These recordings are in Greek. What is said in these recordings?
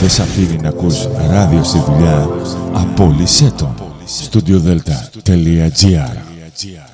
Δεν σε αφήνει να ακούς ράδιο στη δουλειά. Απόλυσέ το. StudioDelta.gr Καλησπέρα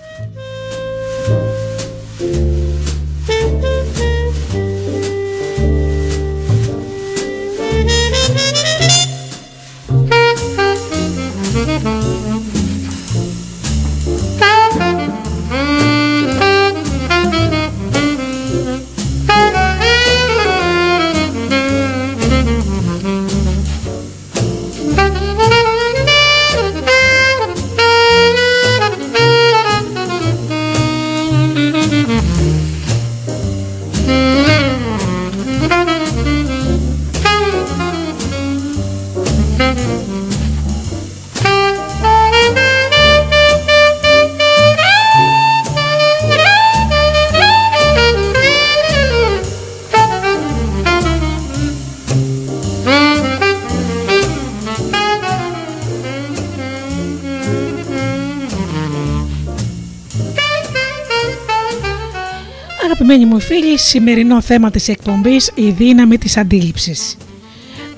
Σημερινό θέμα της εκπομπής η δύναμη της αντίληψης.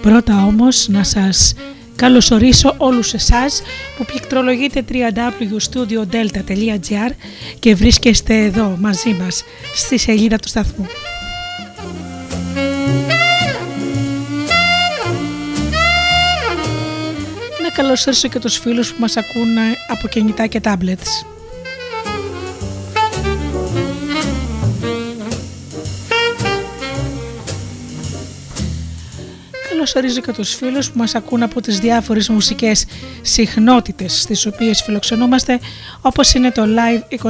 Πρώτα όμως να σας καλωσορίσω όλους εσάς που πληκτρολογείτε www.studiodelta.gr και βρίσκεστε εδώ μαζί μας στη σελίδα του σταθμού. Να καλωσορίσω και τους φίλους που μας ακούν από κινητά και tablets. Καλωσορίζω και τους φίλους που μας ακούν από τις διάφορες μουσικές συχνότητες στις οποίες φιλοξενούμαστε όπως είναι το Live 24.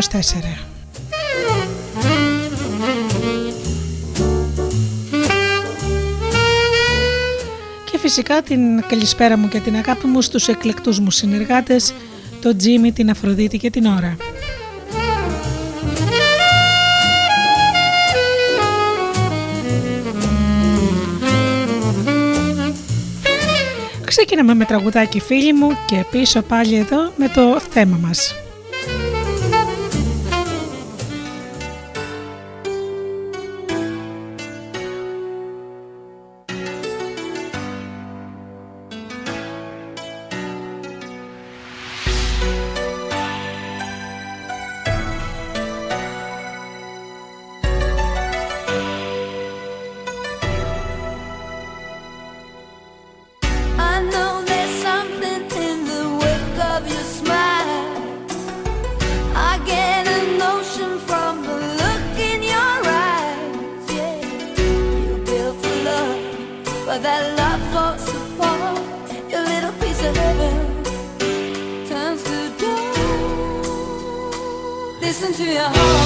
Και φυσικά την καλησπέρα μου και την αγάπη μου στους εκλεκτούς μου συνεργάτες, το Τζίμι, την Αφροδίτη και την Ωρα. Ξεκινάμε με τραγουδάκι φίλοι μου και πίσω πάλι εδώ με το θέμα μας. your heart.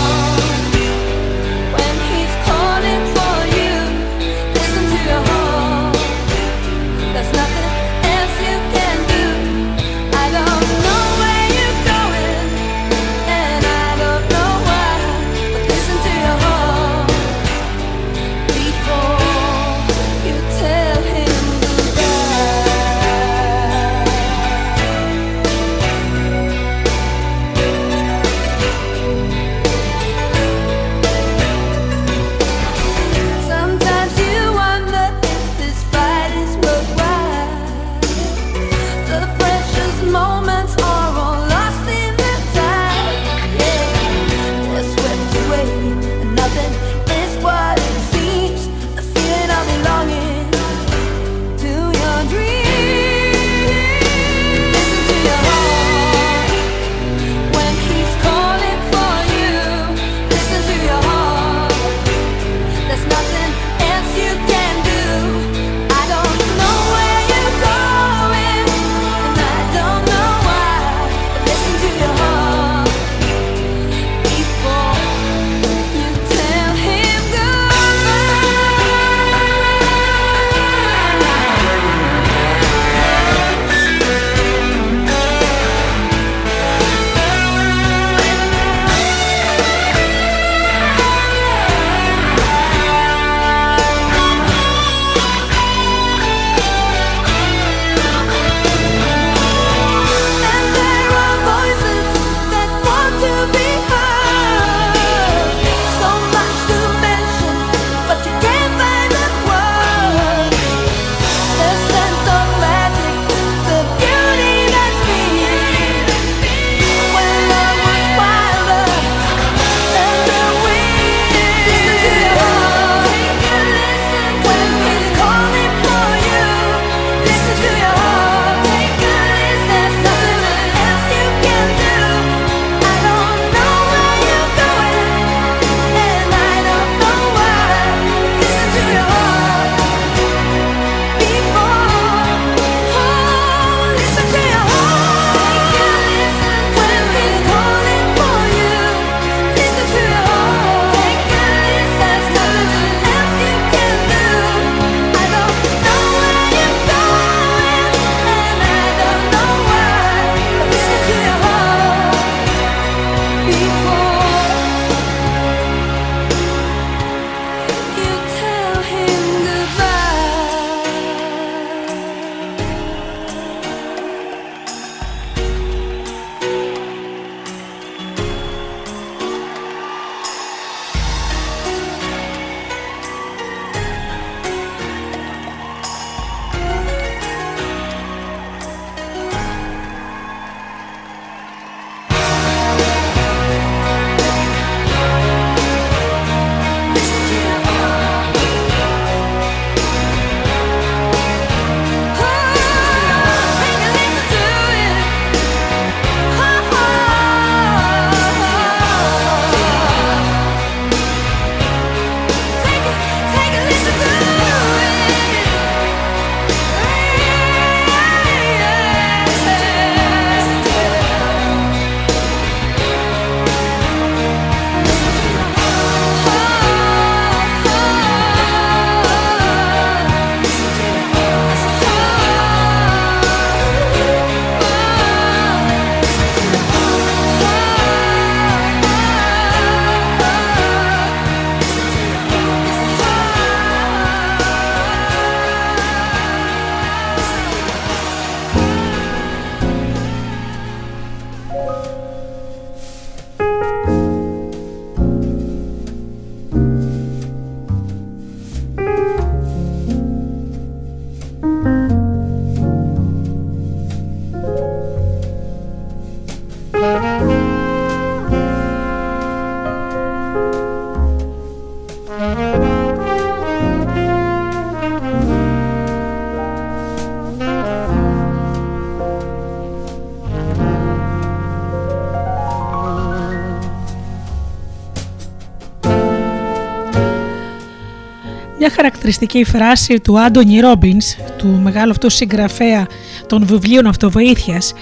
Χαρακτηριστική φράση του Άντωνι Ρόμπινς, του μεγάλου αυτού συγγραφέα των βιβλίων αυτοβοήθειας,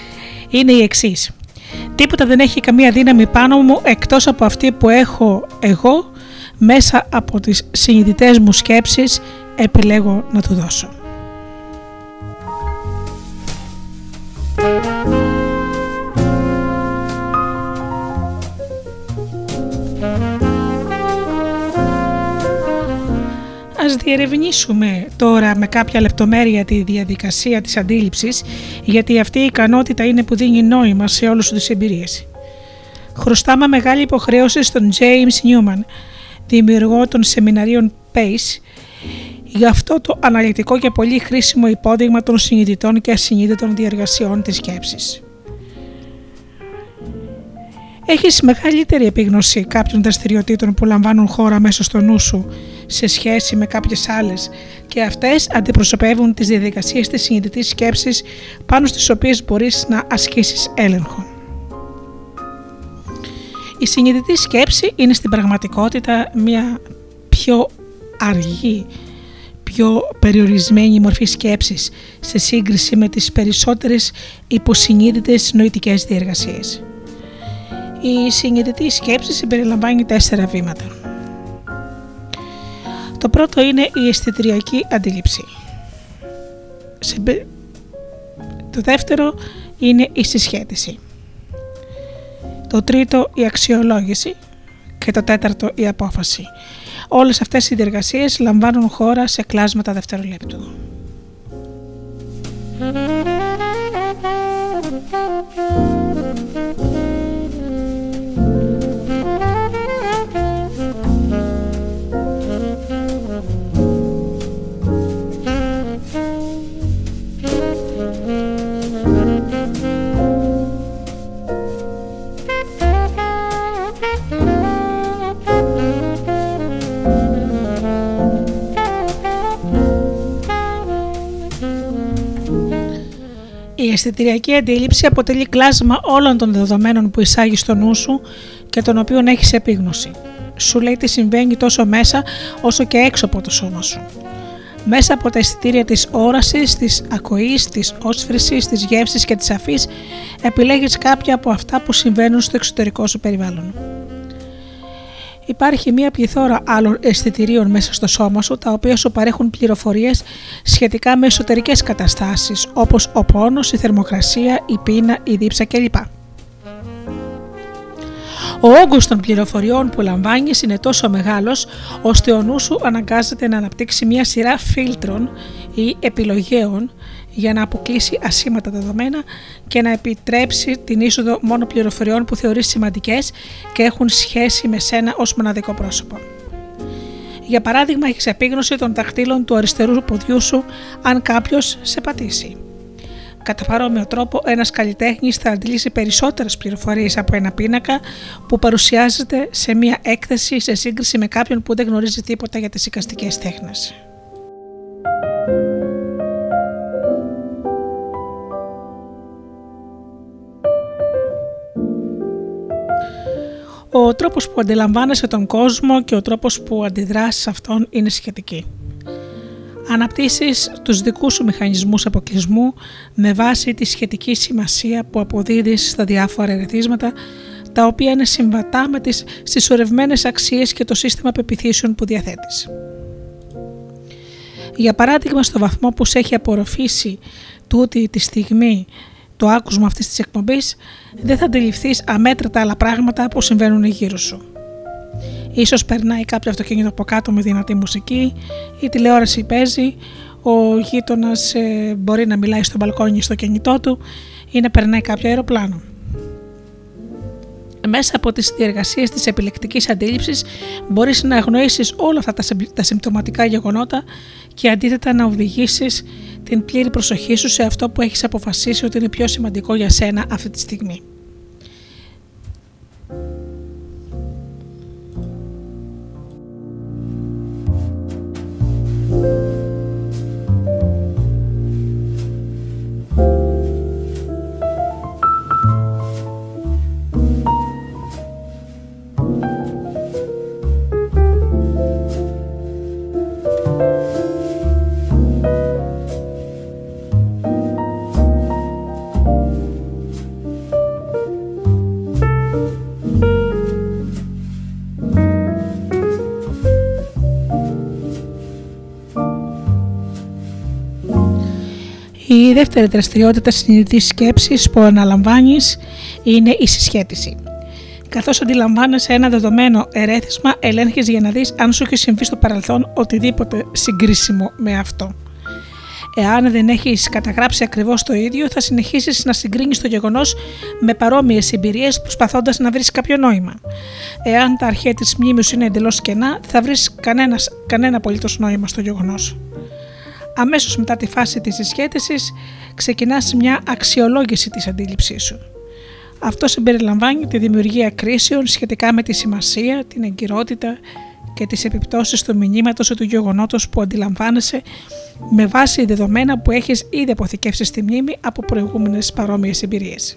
είναι η εξής. Τίποτα δεν έχει καμία δύναμη πάνω μου εκτός από αυτή που έχω εγώ μέσα από τις συνειδητές μου σκέψεις επιλέγω να του δώσω. Διερευνήσουμε τώρα με κάποια λεπτομέρεια τη διαδικασία της αντίληψης γιατί αυτή η ικανότητα είναι που δίνει νόημα σε όλους τις εμπειρίες. Χρωστάμε μεγάλη υποχρέωση στον James Newman, δημιουργό των σεμιναρίων PACE, για αυτό το αναλυτικό και πολύ χρήσιμο υπόδειγμα των συνειδητών και ασυνείδητων διεργασιών της σκέψης. Έχεις μεγαλύτερη επίγνωση κάποιων δραστηριοτήτων που λαμβάνουν χώρα μέσα στο νου σου σε σχέση με κάποιες άλλες και αυτές αντιπροσωπεύουν τις διαδικασίες της συνειδητής σκέψης πάνω στις οποίες μπορείς να ασκήσεις έλεγχο. Η συνειδητή σκέψη είναι στην πραγματικότητα μια πιο αργή, πιο περιορισμένη μορφή σκέψης σε σύγκριση με τις περισσότερες υποσυνείδητες νοητικές διεργασίες. Η συνειδητή σκέψη συμπεριλαμβάνει τέσσερα βήματα. Το πρώτο είναι η αισθητηριακή αντίληψη. Το δεύτερο είναι η συσχέτιση. Το τρίτο η αξιολόγηση και το τέταρτο η απόφαση. Όλες αυτές οι διεργασίες λαμβάνουν χώρα σε κλάσματα δευτερολέπτου. Η αισθητηριακή αντίληψη αποτελεί κλάσμα όλων των δεδομένων που εισάγεις στο νου σου και των οποίων έχεις επίγνωση. Σου λέει τι συμβαίνει τόσο μέσα όσο και έξω από το σώμα σου. Μέσα από τα αισθητήρια της όρασης, της ακοής, της όσφρησης, της γεύσης και της αφής επιλέγεις κάποια από αυτά που συμβαίνουν στο εξωτερικό σου περιβάλλον. Υπάρχει μία πληθώρα άλλων αισθητηρίων μέσα στο σώμα σου, τα οποία σου παρέχουν πληροφορίες σχετικά με εσωτερικές καταστάσεις, όπως ο πόνος, η θερμοκρασία, η πείνα, η δίψα κλπ. Ο όγκος των πληροφοριών που λαμβάνεις είναι τόσο μεγάλος ώστε ο νους σου αναγκάζεται να αναπτύξει μια σειρά φίλτρων ή επιλογέων για να αποκλείσει ασήμαντα δεδομένα και να επιτρέψει την είσοδο μόνο πληροφοριών που θεωρείς σημαντικές και έχουν σχέση με σένα ως μοναδικό πρόσωπο. Για παράδειγμα, έχεις επίγνωση των δαχτύλων του αριστερού ποδιού σου αν κάποιος σε πατήσει. Κατά παρόμοιο τρόπο, ένας καλλιτέχνης θα αντιλήσει περισσότερες πληροφορίες από ένα πίνακα που παρουσιάζεται σε μία έκθεση σε σύγκριση με κάποιον που δεν γνωρίζει τίποτα για τις οικαστικέ τέχνες. Ο τρόπος που αντιλαμβάνεσαι τον κόσμο και ο τρόπος που αντιδράσεις σε αυτόν είναι σχετικοί. Αναπτύσσεις τους δικούς σου μηχανισμούς αποκλεισμού με βάση τη σχετική σημασία που αποδίδεις στα διάφορα ερεθίσματα τα οποία είναι συμβατά με τις συσσωρευμένες αξίες και το σύστημα πεπιθήσεων που διαθέτεις. Για παράδειγμα, στο βαθμό που σε έχει απορροφήσει τούτη τη στιγμή το άκουσμα αυτής της εκπομπής, δεν θα αντιληφθείς αμέτρητα άλλα πράγματα που συμβαίνουν γύρω σου. Ίσως περνάει κάποιο αυτοκίνητο από κάτω με δυνατή μουσική, η τηλεόραση παίζει, ο γείτονας ε, μπορεί να μιλάει στο μπαλκόνι στο κινητό του ή να περνάει κάποιο αεροπλάνο. Μέσα από τις διεργασίες της επιλεκτικής αντίληψης μπορείς να αγνοήσεις όλα αυτά τα συμπτωματικά γεγονότα και αντίθετα να οδηγήσεις την πλήρη προσοχή σου σε αυτό που έχεις αποφασίσει ότι είναι πιο σημαντικό για σένα αυτή τη στιγμή. Η δεύτερη δραστηριότητα συνειδητής σκέψης που αναλαμβάνεις είναι η συσχέτιση. Καθώς αντιλαμβάνεσαι ένα δεδομένο ερέθισμα, ελέγχεις για να δεις αν σου έχει συμβεί στο παρελθόν οτιδήποτε συγκρίσιμο με αυτό. Εάν δεν έχεις καταγράψει ακριβώς το ίδιο, θα συνεχίσεις να συγκρίνεις το γεγονός με παρόμοιες εμπειρίες, προσπαθώντας να βρεις κάποιο νόημα. Εάν τα αρχαία της μνήμης σου είναι εντελώς κενά, θα βρεις κανένα απολύτως νόημα στο γεγονός. Αμέσως μετά τη φάση της συσχέτισης, ξεκινάς μια αξιολόγηση της αντίληψής σου. Αυτό συμπεριλαμβάνει τη δημιουργία κρίσεων σχετικά με τη σημασία, την εγκυρότητα και τις επιπτώσεις του μηνύματος ή του γεγονότος που αντιλαμβάνεσαι με βάση δεδομένα που έχεις ήδη αποθηκεύσει στη μνήμη από προηγούμενες παρόμοιες εμπειρίες.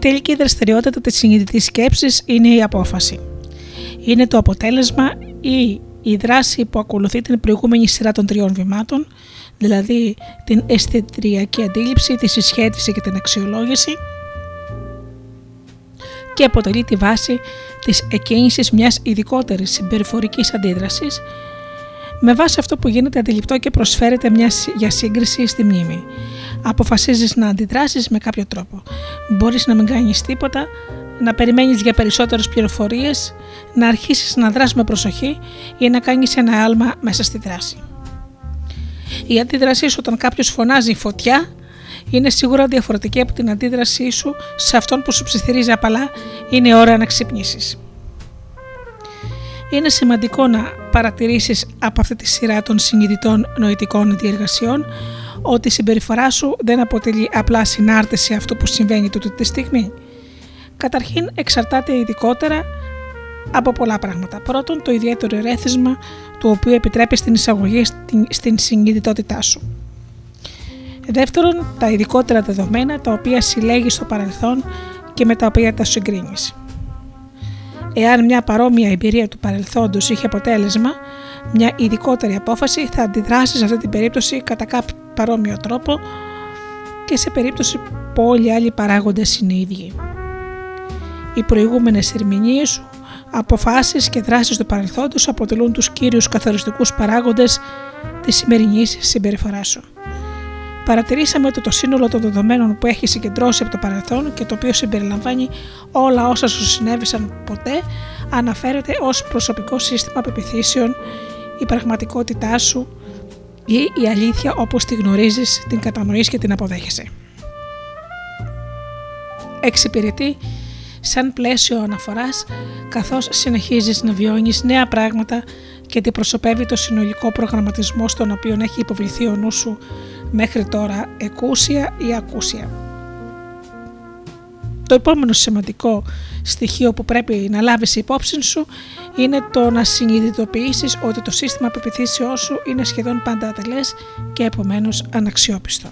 Τελική δραστηριότητα της συνειδητής σκέψης είναι η απόφαση. Είναι το αποτέλεσμα ή η δράση που ακολουθεί την προηγούμενη σειρά των τριών βημάτων, δηλαδή την αισθητριακή αντίληψη, τη συσχέτιση και την αξιολόγηση και αποτελεί τη βάση της εκκίνησης μιας ειδικότερης συμπεριφορικής αντίδρασης με βάση αυτό που γίνεται αντιληπτό και προσφέρεται μιας για σύγκριση στη μνήμη αποφασίζεις να αντιδράσεις με κάποιο τρόπο. Μπορείς να μην κάνεις τίποτα, να περιμένεις για περισσότερες πληροφορίες, να αρχίσεις να δράσεις με προσοχή ή να κάνεις ένα άλμα μέσα στη δράση. Η αντίδρασή σου όταν κάποιος φωνάζει φωτιά είναι σίγουρα διαφορετική από την αντίδρασή σου σε αυτόν που σου ψιθυρίζει απαλά είναι ώρα να ξυπνήσεις. Είναι σημαντικό να παρατηρήσεις από αυτή τη σειρά των συνειδητών νοητικών διεργασιών ότι η συμπεριφορά σου δεν αποτελεί απλά συνάρτηση αυτού που συμβαίνει τούτη τη στιγμή. Καταρχήν εξαρτάται ειδικότερα από πολλά πράγματα. Πρώτον, το ιδιαίτερο ερέθισμα του οποίου επιτρέπει στην εισαγωγή στην συνειδητότητά σου. Δεύτερον, τα ειδικότερα δεδομένα τα οποία συλλέγεις στο παρελθόν και με τα οποία τα συγκρίνεις. Εάν μια παρόμοια εμπειρία του παρελθόντος είχε αποτέλεσμα μια ειδικότερη απόφαση, θα αντιδράσει σε αυτή την περίπτωση κατά κάποιο παρόμοιο τρόπο και σε περίπτωση που όλοι οι άλλοι παράγοντες είναι ίδιοι. Οι προηγούμενες ερμηνείες σου, αποφάσεις και δράσεις του παρελθόντος αποτελούν τους κύριους καθοριστικούς παράγοντες της σημερινής συμπεριφοράς σου. Παρατηρήσαμε ότι το σύνολο των δεδομένων που έχει συγκεντρώσει από το παρελθόν και το οποίο συμπεριλαμβάνει όλα όσα σου συνέβησαν ποτέ αναφέρεται ως προσωπικό σύστημα πεπιθήσεων η πραγματικότητά σου ή η αλήθεια όπως τη γνωρίζεις, την κατανοείς και την αποδέχεσαι. Εξυπηρετεί σαν πλαίσιο αναφοράς καθώς συνεχίζεις να βιώνεις νέα πράγματα και την προσωπεύει το συνολικό προγραμματισμό στον οποίο έχει υποβληθεί ο νους σου μέχρι τώρα εκούσια ή ακούσια. Το επόμενο σημαντικό στοιχείο που πρέπει να λάβεις υπόψη σου είναι το να συνειδητοποιήσεις ότι το σύστημα πεπιθήσεώς σου είναι σχεδόν πάντα ατελές και επομένως αναξιόπιστο.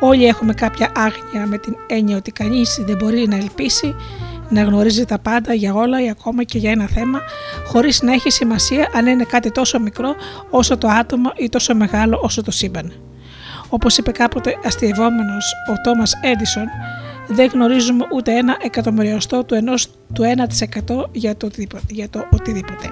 Όλοι έχουμε κάποια άγνοια με την έννοια ότι κανείς δεν μπορεί να ελπίσει να γνωρίζει τα πάντα για όλα ή ακόμα και για ένα θέμα, χωρίς να έχει σημασία αν είναι κάτι τόσο μικρό όσο το άτομο ή τόσο μεγάλο όσο το σύμπαν. Όπως είπε κάποτε αστειευόμενος ο Τόμας Έντισον, δεν γνωρίζουμε ούτε ένα εκατομμυριοστό του ενός του 1% για το, για το οτιδήποτε.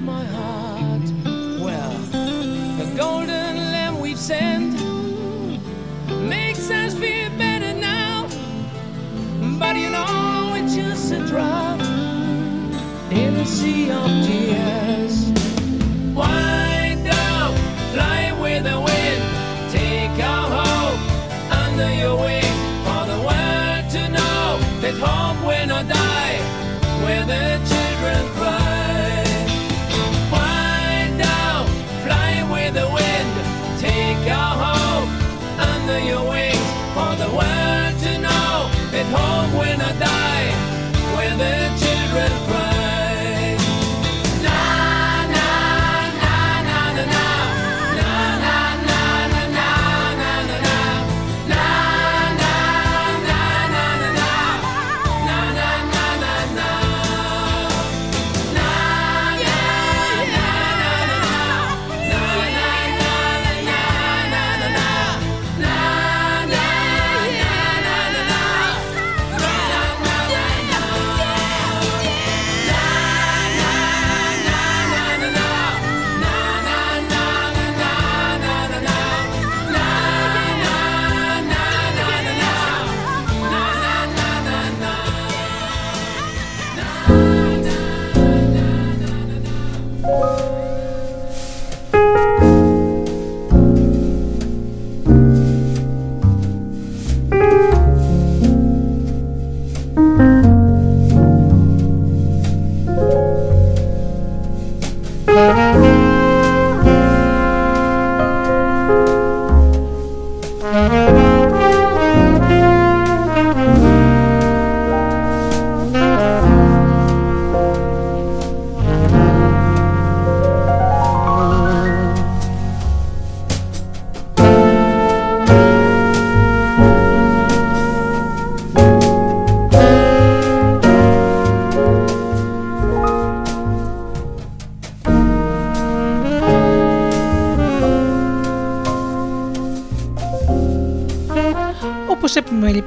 my heart.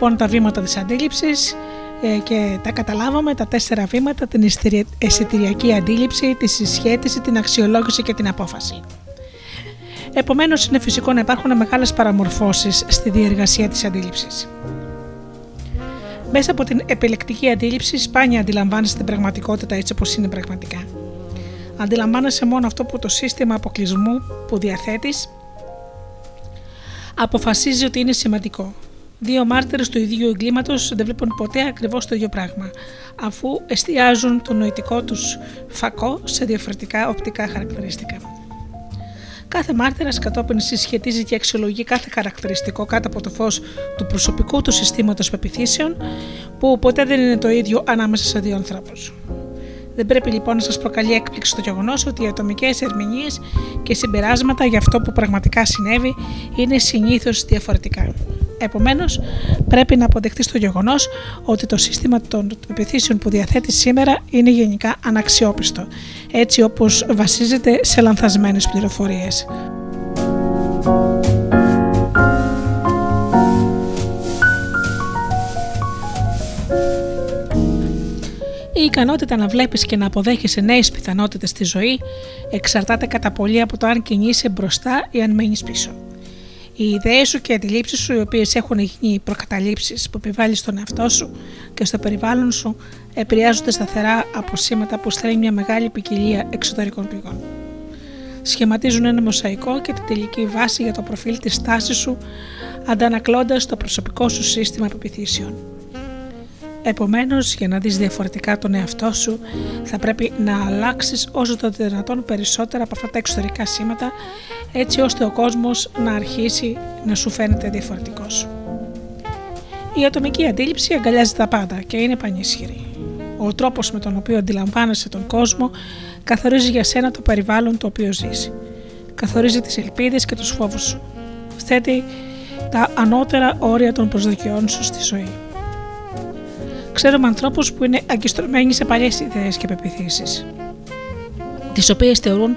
λοιπόν τα βήματα της αντίληψης ε, και τα καταλάβαμε τα τέσσερα βήματα, την αισθητηριακή αντίληψη, τη συσχέτιση, την αξιολόγηση και την απόφαση. Επομένως είναι φυσικό να υπάρχουν μεγάλες παραμορφώσεις στη διεργασία της αντίληψης. Μέσα από την επιλεκτική αντίληψη σπάνια αντιλαμβάνεσαι την πραγματικότητα έτσι όπως είναι πραγματικά. Αντιλαμβάνεσαι μόνο αυτό που το σύστημα αποκλεισμού που διαθέτεις αποφασίζει ότι είναι σημαντικό Δύο μάρτυρες του ίδιου εγκλήματος δεν βλέπουν ποτέ ακριβώς το ίδιο πράγμα, αφού εστιάζουν το νοητικό τους φακό σε διαφορετικά οπτικά χαρακτηριστικά. Κάθε μάρτυρας κατόπιν συσχετίζει και αξιολογεί κάθε χαρακτηριστικό κάτω από το φως του προσωπικού του συστήματος πεπιθήσεων, που ποτέ δεν είναι το ίδιο ανάμεσα σε δύο ανθρώπους. Δεν πρέπει λοιπόν να σας προκαλεί έκπληξη το γεγονός ότι οι ατομικές ερμηνείες και συμπεράσματα για αυτό που πραγματικά συνέβη είναι συνήθως διαφορετικά. Επομένως, πρέπει να αποδεχτείς το γεγονός ότι το σύστημα των πεπιθήσεων που διαθέτεις σήμερα είναι γενικά αναξιόπιστο, έτσι όπως βασίζεται σε λανθασμένες πληροφορίες. Η ικανότητα να βλέπεις και να αποδέχεσαι νέες πιθανότητες στη ζωή εξαρτάται κατά πολύ από το αν κινείσαι μπροστά ή αν μένεις πίσω. Οι ιδέες σου και οι αντιλήψεις σου, οι οποίες έχουν γίνει προκαταλήψεις που επιβάλλεις στον εαυτό σου και στο περιβάλλον σου, επηρεάζονται σταθερά από σήματα που στέλνουν μια μεγάλη ποικιλία εξωτερικών πηγών. Σχηματίζουν ένα μοσαϊκό και την τελική βάση για το προφίλ της τάσης σου, αντανακλώντας το προσωπικό σου σύστημα πεπιθήσεων. Επομένως, για να δεις διαφορετικά τον εαυτό σου, θα πρέπει να αλλάξεις όσο το δυνατόν περισσότερα από αυτά τα εξωτερικά σήματα, έτσι ώστε ο κόσμος να αρχίσει να σου φαίνεται διαφορετικός. Η ατομική αντίληψη αγκαλιάζει τα πάντα και είναι πανίσχυρη. Ο τρόπος με τον οποίο αντιλαμβάνεσαι τον κόσμο καθορίζει για σένα το περιβάλλον το οποίο ζεις. Καθορίζει τις ελπίδες και τους φόβους σου. Θέτει τα ανώτερα όρια των προσδοκιών σου στη ζωή. Ξέρουμε ανθρώπους που είναι αγκιστρωμένοι σε παλιές ιδέες και πεπιθήσεις, τις οποίες θεωρούν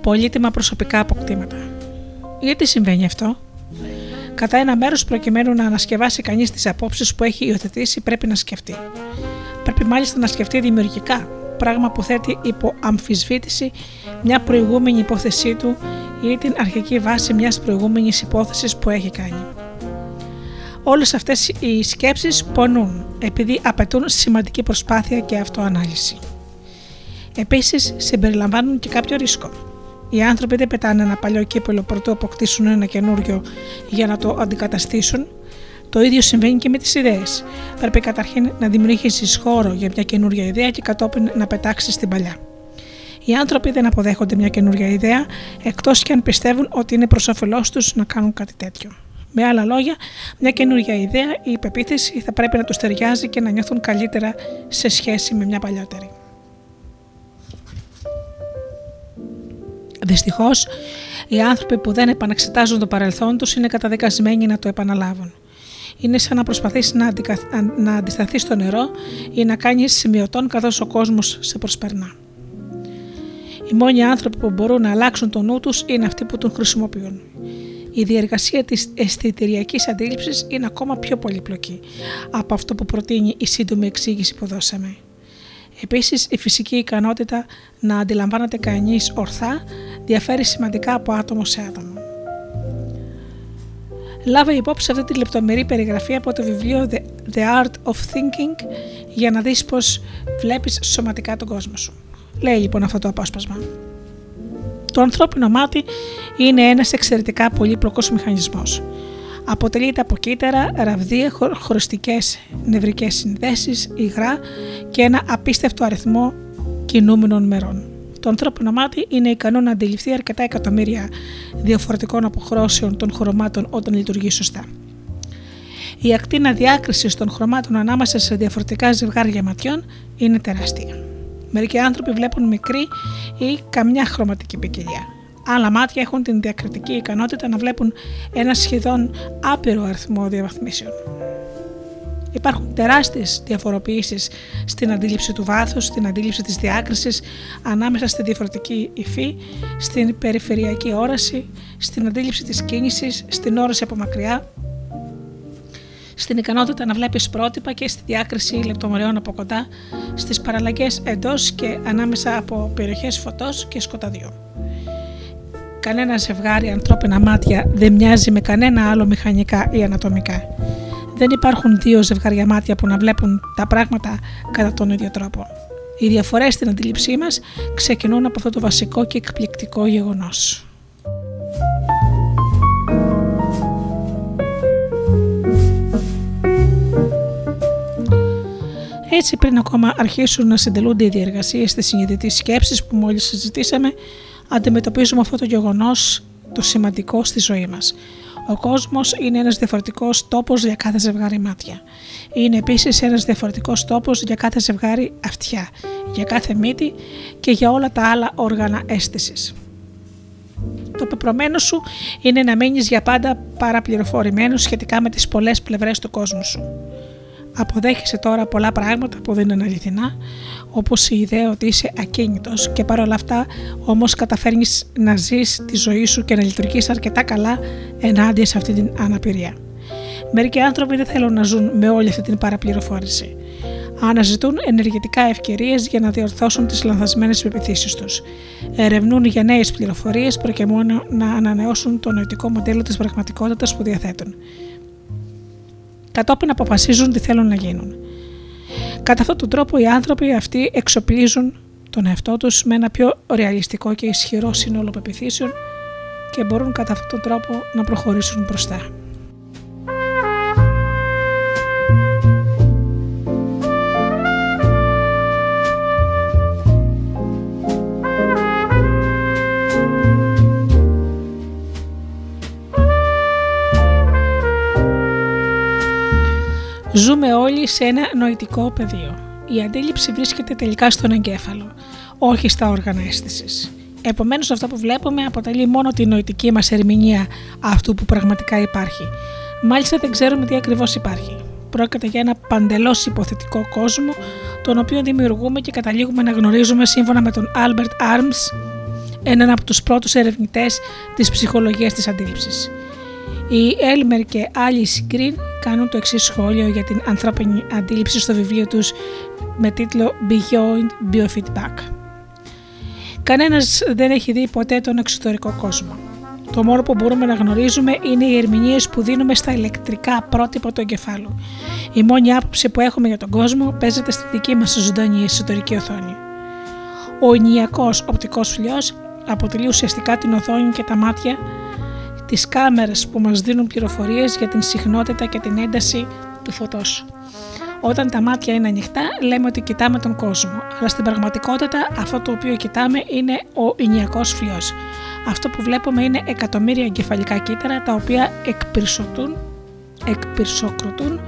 πολύτιμα προσωπικά αποκτήματα. Γιατί συμβαίνει αυτό, Κατά ένα μέρος, προκειμένου να ανασκευάσει κανείς τις απόψεις που έχει υιοθετήσει, πρέπει να σκεφτεί. Πρέπει μάλιστα να σκεφτεί δημιουργικά, πράγμα που θέτει υπό αμφισβήτηση μια προηγούμενη υπόθεσή του ή την αρχική βάση μιας προηγούμενης υπόθεσης που έχει κάνει. Όλες αυτές οι σκέψεις πονούν επειδή απαιτούν σημαντική προσπάθεια και αυτοανάλυση. Επίσης συμπεριλαμβάνουν και κάποιο ρίσκο. Οι άνθρωποι δεν πετάνε ένα παλιό κύπελο πρωτού αποκτήσουν ένα καινούριο για να το αντικαταστήσουν. Το ίδιο συμβαίνει και με τις ιδέες. Πρέπει καταρχήν να δημιουργήσεις χώρο για μια καινούργια ιδέα και κατόπιν να πετάξεις την παλιά. Οι άνθρωποι δεν αποδέχονται μια καινούργια ιδέα εκτός και αν πιστεύουν ότι είναι προς όφελός τους να κάνουν κάτι τέτοιο. Με άλλα λόγια, μια καινούργια ιδέα ή υπεποίθηση θα πρέπει να του ταιριάζει και να νιώθουν καλύτερα σε σχέση με μια παλιότερη. Δυστυχώς, οι άνθρωποι που δεν επαναξετάζουν το παρελθόν τους είναι καταδικασμένοι να το επαναλάβουν. Είναι σαν να προσπαθείς να, αντικα... να αντισταθείς στο νερό ή να κάνεις σημειωτών καθώς ο κόσμος σε προσπερνά. Οι μόνοι άνθρωποι που μπορούν να αλλάξουν το νου τους είναι αυτοί που τον χρησιμοποιούν. Η διεργασία της αισθητηριακής αντίληψης είναι ακόμα πιο πολύπλοκη από αυτό που προτείνει η σύντομη εξήγηση που δώσαμε. Επίσης, η φυσική ικανότητα να αντιλαμβάνεται κανείς ορθά διαφέρει σημαντικά από άτομο σε άτομο. Λάβε υπόψη αυτή τη λεπτομερή περιγραφή από το βιβλίο The Art of Thinking για να δεις πώς βλέπεις σωματικά τον κόσμο σου. Λέει λοιπόν αυτό το απόσπασμα. Το ανθρώπινο μάτι είναι ένας εξαιρετικά πολύπλοκος μηχανισμός. Αποτελείται από κύτταρα, ραβδία, χωριστικές νευρικές συνδέσεις, υγρά και ένα απίστευτο αριθμό κινούμενων μερών. Το ανθρώπινο μάτι είναι ικανό να αντιληφθεί αρκετά εκατομμύρια διαφορετικών αποχρώσεων των χρωμάτων όταν λειτουργεί σωστά. Η ακτίνα διάκρισης των χρωμάτων ανάμεσα σε διαφορετικά ζευγάρια ματιών είναι τεράστια. Μερικοί άνθρωποι βλέπουν μικρή ή καμιά χρωματική ποικιλία. Άλλα μάτια έχουν την διακριτική ικανότητα να βλέπουν ένα σχεδόν άπειρο αριθμό διαβαθμίσεων. Υπάρχουν τεράστιες διαφοροποιήσεις στην αντίληψη του βάθους, στην αντίληψη της διάκρισης ανάμεσα στη διαφορετική υφή, στην περιφερειακή όραση, στην αντίληψη της κίνησης, στην όραση από μακριά, στην ικανότητα να βλέπεις πρότυπα και στη διάκριση λεπτομεριών από κοντά, στις παραλλαγές εντός και ανάμεσα από περιοχές φωτός και σκοταδιού. Κανένα ζευγάρι ανθρώπινα μάτια δεν μοιάζει με κανένα άλλο μηχανικά ή ανατομικά. Δεν υπάρχουν δύο ζευγάρια μάτια που να βλέπουν τα πράγματα κατά τον ίδιο τρόπο. Οι διαφορές στην αντίληψή μας ξεκινούν από αυτό το βασικό και εκπληκτικό γεγονός. Έτσι, πριν ακόμα αρχίσουν να συντελούνται οι διεργασίες της συνειδητής σκέψης που μόλις συζητήσαμε, αντιμετωπίζουμε αυτό το γεγονός το σημαντικό στη ζωή μας. Ο κόσμος είναι ένας διαφορετικός τόπος για κάθε ζευγάρι μάτια. Είναι επίσης ένας διαφορετικός τόπος για κάθε ζευγάρι αυτιά, για κάθε μύτη και για όλα τα άλλα όργανα αίσθησης. Το πεπρωμένο σου είναι να μείνεις για πάντα παραπληροφορημένος σχετικά με τις πολλές πλευρές του κόσμου σου. Αποδέχεσαι τώρα πολλά πράγματα που δεν είναι αληθινά, όπως η ιδέα ότι είσαι ακίνητος και παρόλα αυτά όμως καταφέρνεις να ζεις τη ζωή σου και να λειτουργείς αρκετά καλά ενάντια σε αυτή την αναπηρία. Μερικοί άνθρωποι δεν θέλουν να ζουν με όλη αυτή την παραπληροφόρηση. Αναζητούν ενεργητικά ευκαιρίες για να διορθώσουν τις λανθασμένες πεπιθήσεις τους. Ερευνούν για νέες πληροφορίες προκειμένου να ανανεώσουν το νοητικό μοντέλο της πραγματικότητας που διαθέτουν. Κατόπιν αποφασίζουν τι θέλουν να γίνουν. Κατά αυτόν τον τρόπο οι άνθρωποι αυτοί εξοπλίζουν τον εαυτό τους με ένα πιο ρεαλιστικό και ισχυρό σύνολο πεπιθήσεων και μπορούν κατά αυτόν τον τρόπο να προχωρήσουν μπροστά. Ζούμε όλοι σε ένα νοητικό πεδίο. Η αντίληψη βρίσκεται τελικά στον εγκέφαλο, όχι στα όργανα αίσθησης. Επομένως, αυτό που βλέπουμε αποτελεί μόνο τη νοητική μας ερμηνεία αυτού που πραγματικά υπάρχει. Μάλιστα, δεν ξέρουμε τι ακριβώς υπάρχει. Πρόκειται για ένα παντελώς υποθετικό κόσμο, τον οποίο δημιουργούμε και καταλήγουμε να γνωρίζουμε σύμφωνα με τον Albert Arms, έναν από τους πρώτους ερευνητές της ψυχολογίας της αντίληψης. Οι Έλμερ και Alice Γκριν κάνουν το εξής σχόλιο για την ανθρώπινη αντίληψη στο βιβλίο τους με τίτλο Beyond Biofeedback. Κανένας δεν έχει δει ποτέ τον εξωτερικό κόσμο. Το μόνο που μπορούμε να γνωρίζουμε είναι οι ερμηνείες που δίνουμε στα ηλεκτρικά πρότυπα του εγκεφάλου. Η μόνη άποψη που έχουμε για τον κόσμο παίζεται στη δική μας ζωντανή εσωτερική οθόνη. Ο ενιακός οπτικός φλοιός αποτελεί ουσιαστικά την οθόνη και τα μάτια τις κάμερες που μας δίνουν πληροφορίες για την συχνότητα και την ένταση του φωτός. Όταν τα μάτια είναι ανοιχτά, λέμε ότι κοιτάμε τον κόσμο, αλλά στην πραγματικότητα αυτό το οποίο κοιτάμε είναι ο ηνιακός φλοιός. Αυτό που βλέπουμε είναι εκατομμύρια εγκεφαλικά κύτταρα τα οποία εκπυρσωτούν, εκπυρσοκροτούν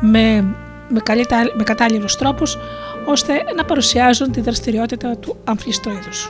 με, με, καλύτερα, με κατάλληλους τρόπους ώστε να παρουσιάζουν τη δραστηριότητα του αμφλιστοίδους.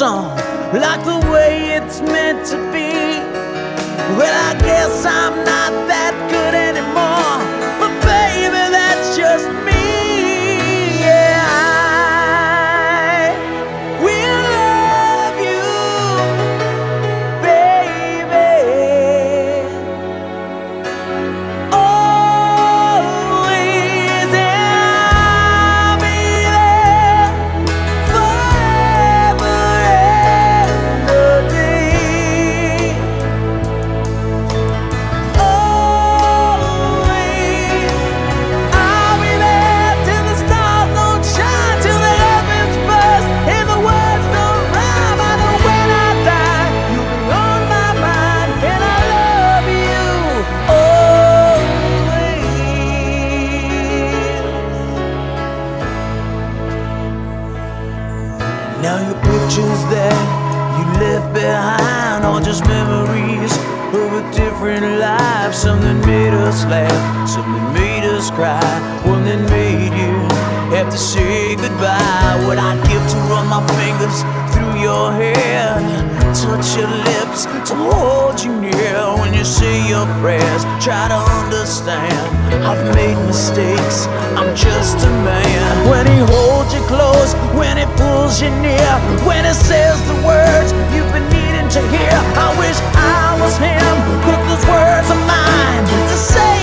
song. Like the all just memories of a different life. Something made us laugh, something made us cry, one that made you have to say goodbye. What I'd give to run my fingers through your hair, touch your lips to hold you near when you say your prayers. Try to understand, I've made mistakes, I'm just a man. When he holds you close, when he pulls you near, when he says the words you've been needing to hear. I wish I was him. Put those words of mine to say.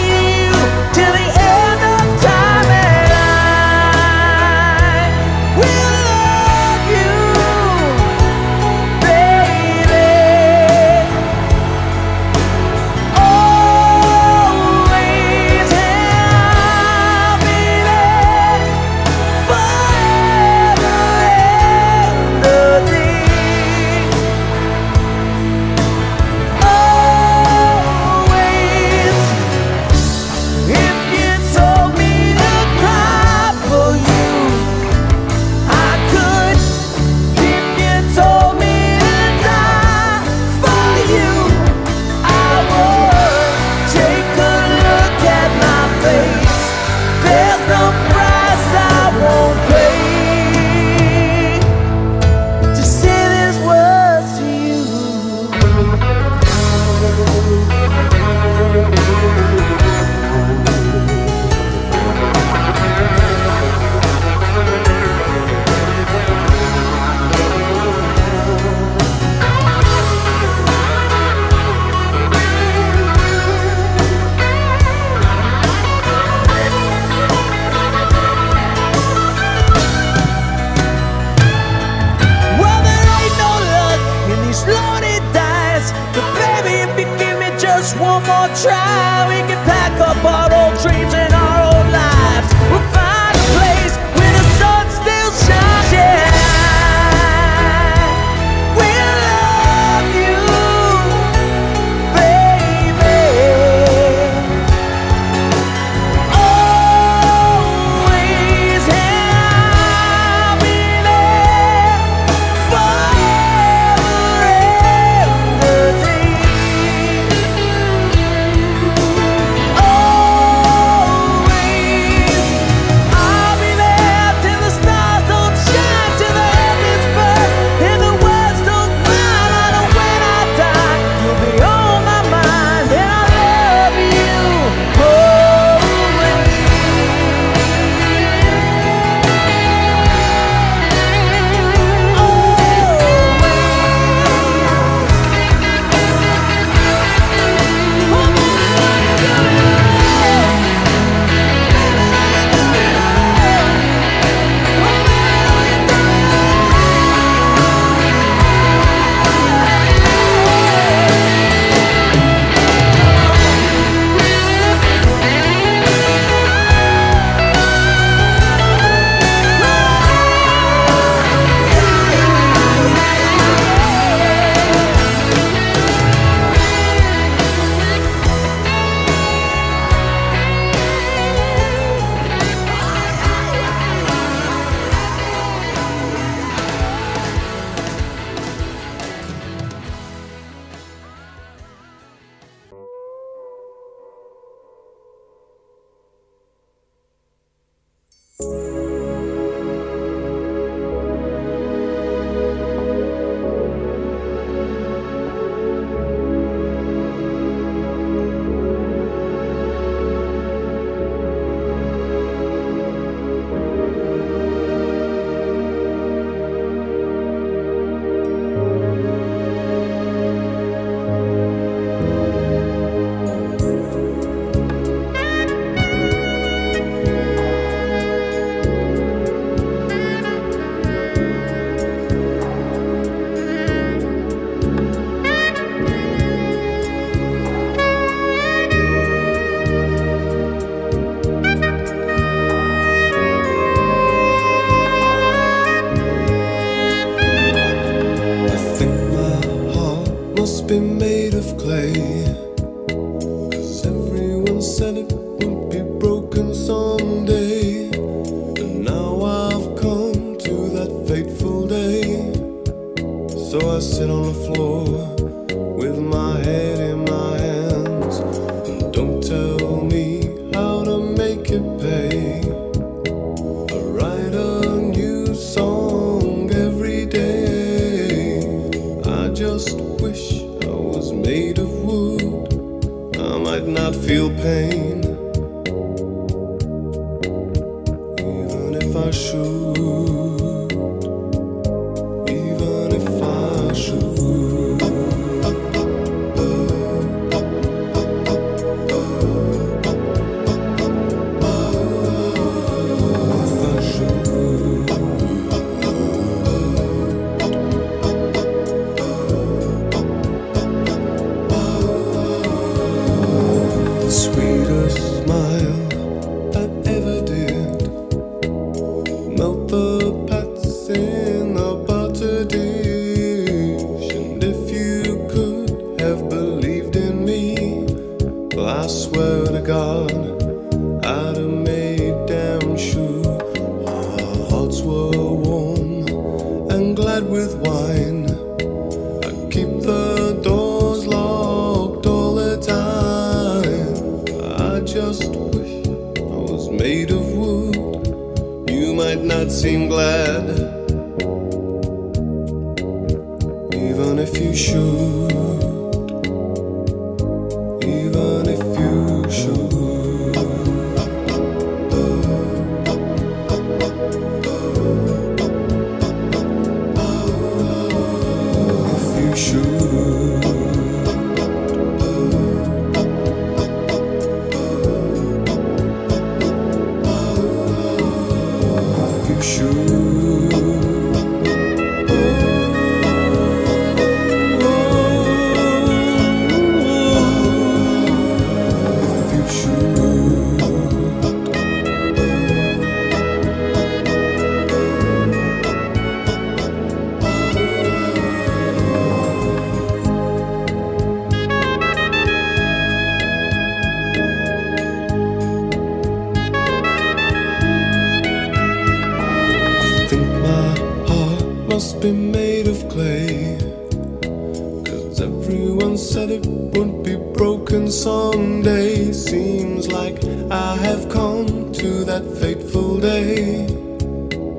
Everyone said it would be broken someday. Seems like I have come to that fateful day.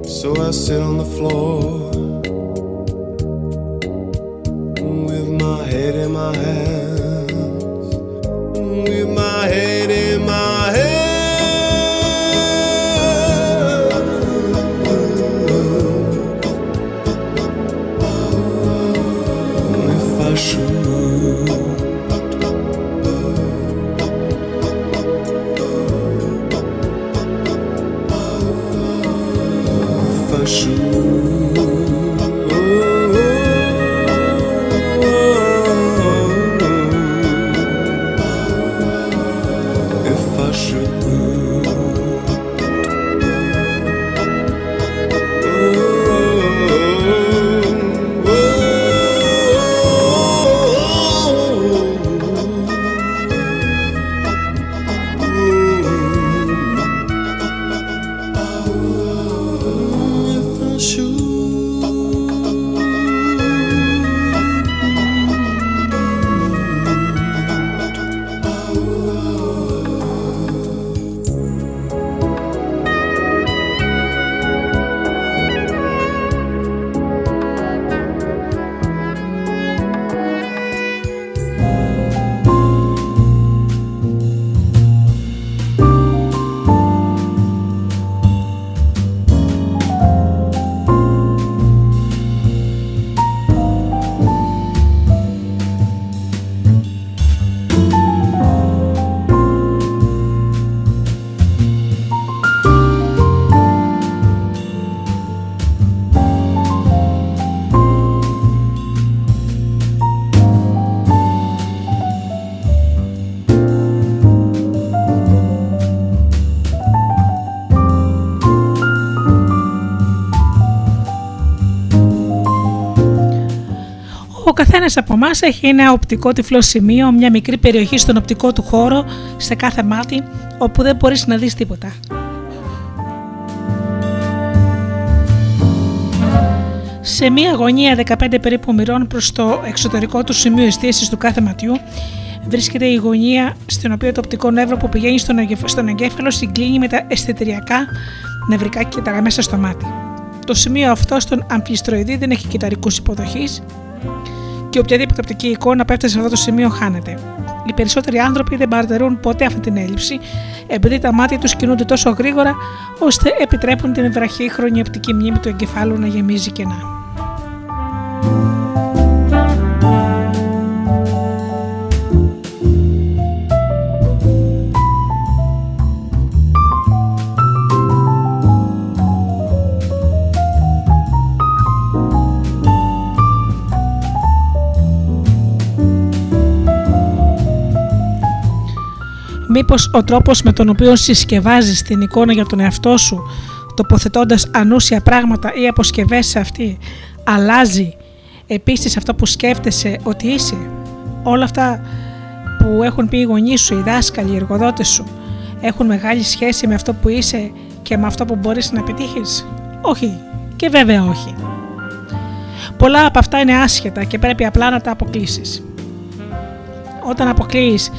So I sit on the floor with my head in my hand. Καθένα από εμάς έχει ένα οπτικό τυφλό σημείο, μια μικρή περιοχή στον οπτικό του χώρο, σε κάθε μάτι, όπου δεν μπορείς να δεις τίποτα. Σε μία γωνία 15 περίπου μοιρών προς το εξωτερικό του σημείο εστίασης του κάθε ματιού βρίσκεται η γωνία στην οποία το οπτικό νεύρο που πηγαίνει στον, εγκεφ- στον εγκέφαλο συγκλίνει με τα αισθητηριακά νευρικά κύτταρα μέσα στο μάτι. Το σημείο αυτό στον αμφιστροειδή δεν έχει κυταρικούς υποδοχής και οποιαδήποτε οπτική εικόνα πέφτει σε αυτό το σημείο χάνεται. Οι περισσότεροι άνθρωποι δεν παρατηρούν ποτέ αυτή την έλλειψη, επειδή τα μάτια τους κινούνται τόσο γρήγορα, ώστε επιτρέπουν την βραχύχρονη οπτική μνήμη του εγκεφάλου να γεμίζει κενά. Μήπως ο τρόπος με τον οποίο συσκευάζεις την εικόνα για τον εαυτό σου, τοποθετώντας ανούσια πράγματα ή αποσκευές σε αυτή, αλλάζει επίσης αυτό που σκέφτεσαι ότι είσαι; Όλα αυτά που έχουν πει οι γονείς σου, οι δάσκαλοι, οι εργοδότες σου, έχουν μεγάλη σχέση με αυτό που είσαι και με αυτό που μπορείς να επιτύχεις. Όχι. Και βέβαια όχι. Πολλά από αυτά είναι άσχετα και πρέπει απλά να τα αποκλείσεις. Όταν αποκλείεις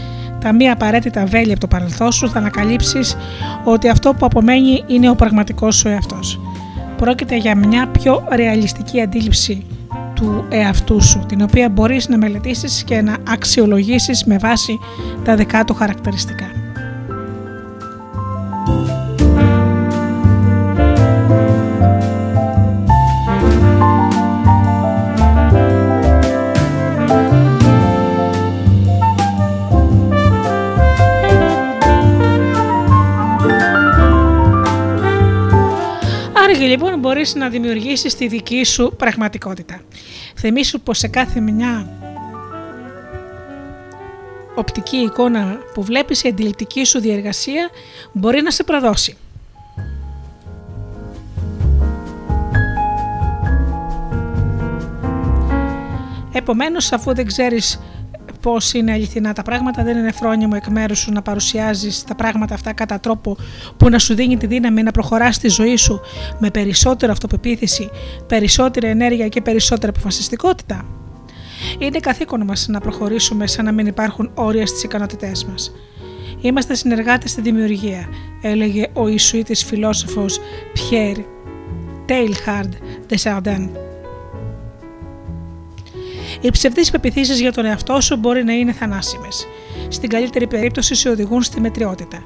τα μη απαραίτητα βέλη από το παρελθόν σου, θα ανακαλύψεις ότι αυτό που απομένει είναι ο πραγματικός σου εαυτός. Πρόκειται για μια πιο ρεαλιστική αντίληψη του εαυτού σου, την οποία μπορείς να μελετήσεις και να αξιολογήσεις με βάση τα δικά του χαρακτηριστικά. Μπορείς να δημιουργήσεις τη δική σου πραγματικότητα. Θυμήσου πως σε κάθε μια οπτική εικόνα που βλέπεις η αντιληπτική σου διεργασία μπορεί να σε προδώσει. Επομένως, αφού δεν ξέρεις πώς είναι αληθινά τα πράγματα, δεν είναι φρόνιμο εκ μέρους σου να παρουσιάζεις τα πράγματα αυτά κατά τρόπο που να σου δίνει τη δύναμη να προχωράς τη ζωή σου με περισσότερη αυτοπεποίθηση, περισσότερη ενέργεια και περισσότερη αποφασιστικότητα. Είναι καθήκον μας να προχωρήσουμε σαν να μην υπάρχουν όρια στις ικανότητές μας. Είμαστε συνεργάτες στη δημιουργία, έλεγε ο Ισουήτης φιλόσοφος Πιέρ Teilhard de Chardin. Οι ψευδείς πεπιθήσεις για τον εαυτό σου μπορεί να είναι θανάσιμες. Στην καλύτερη περίπτωση σε οδηγούν στη μετριότητα.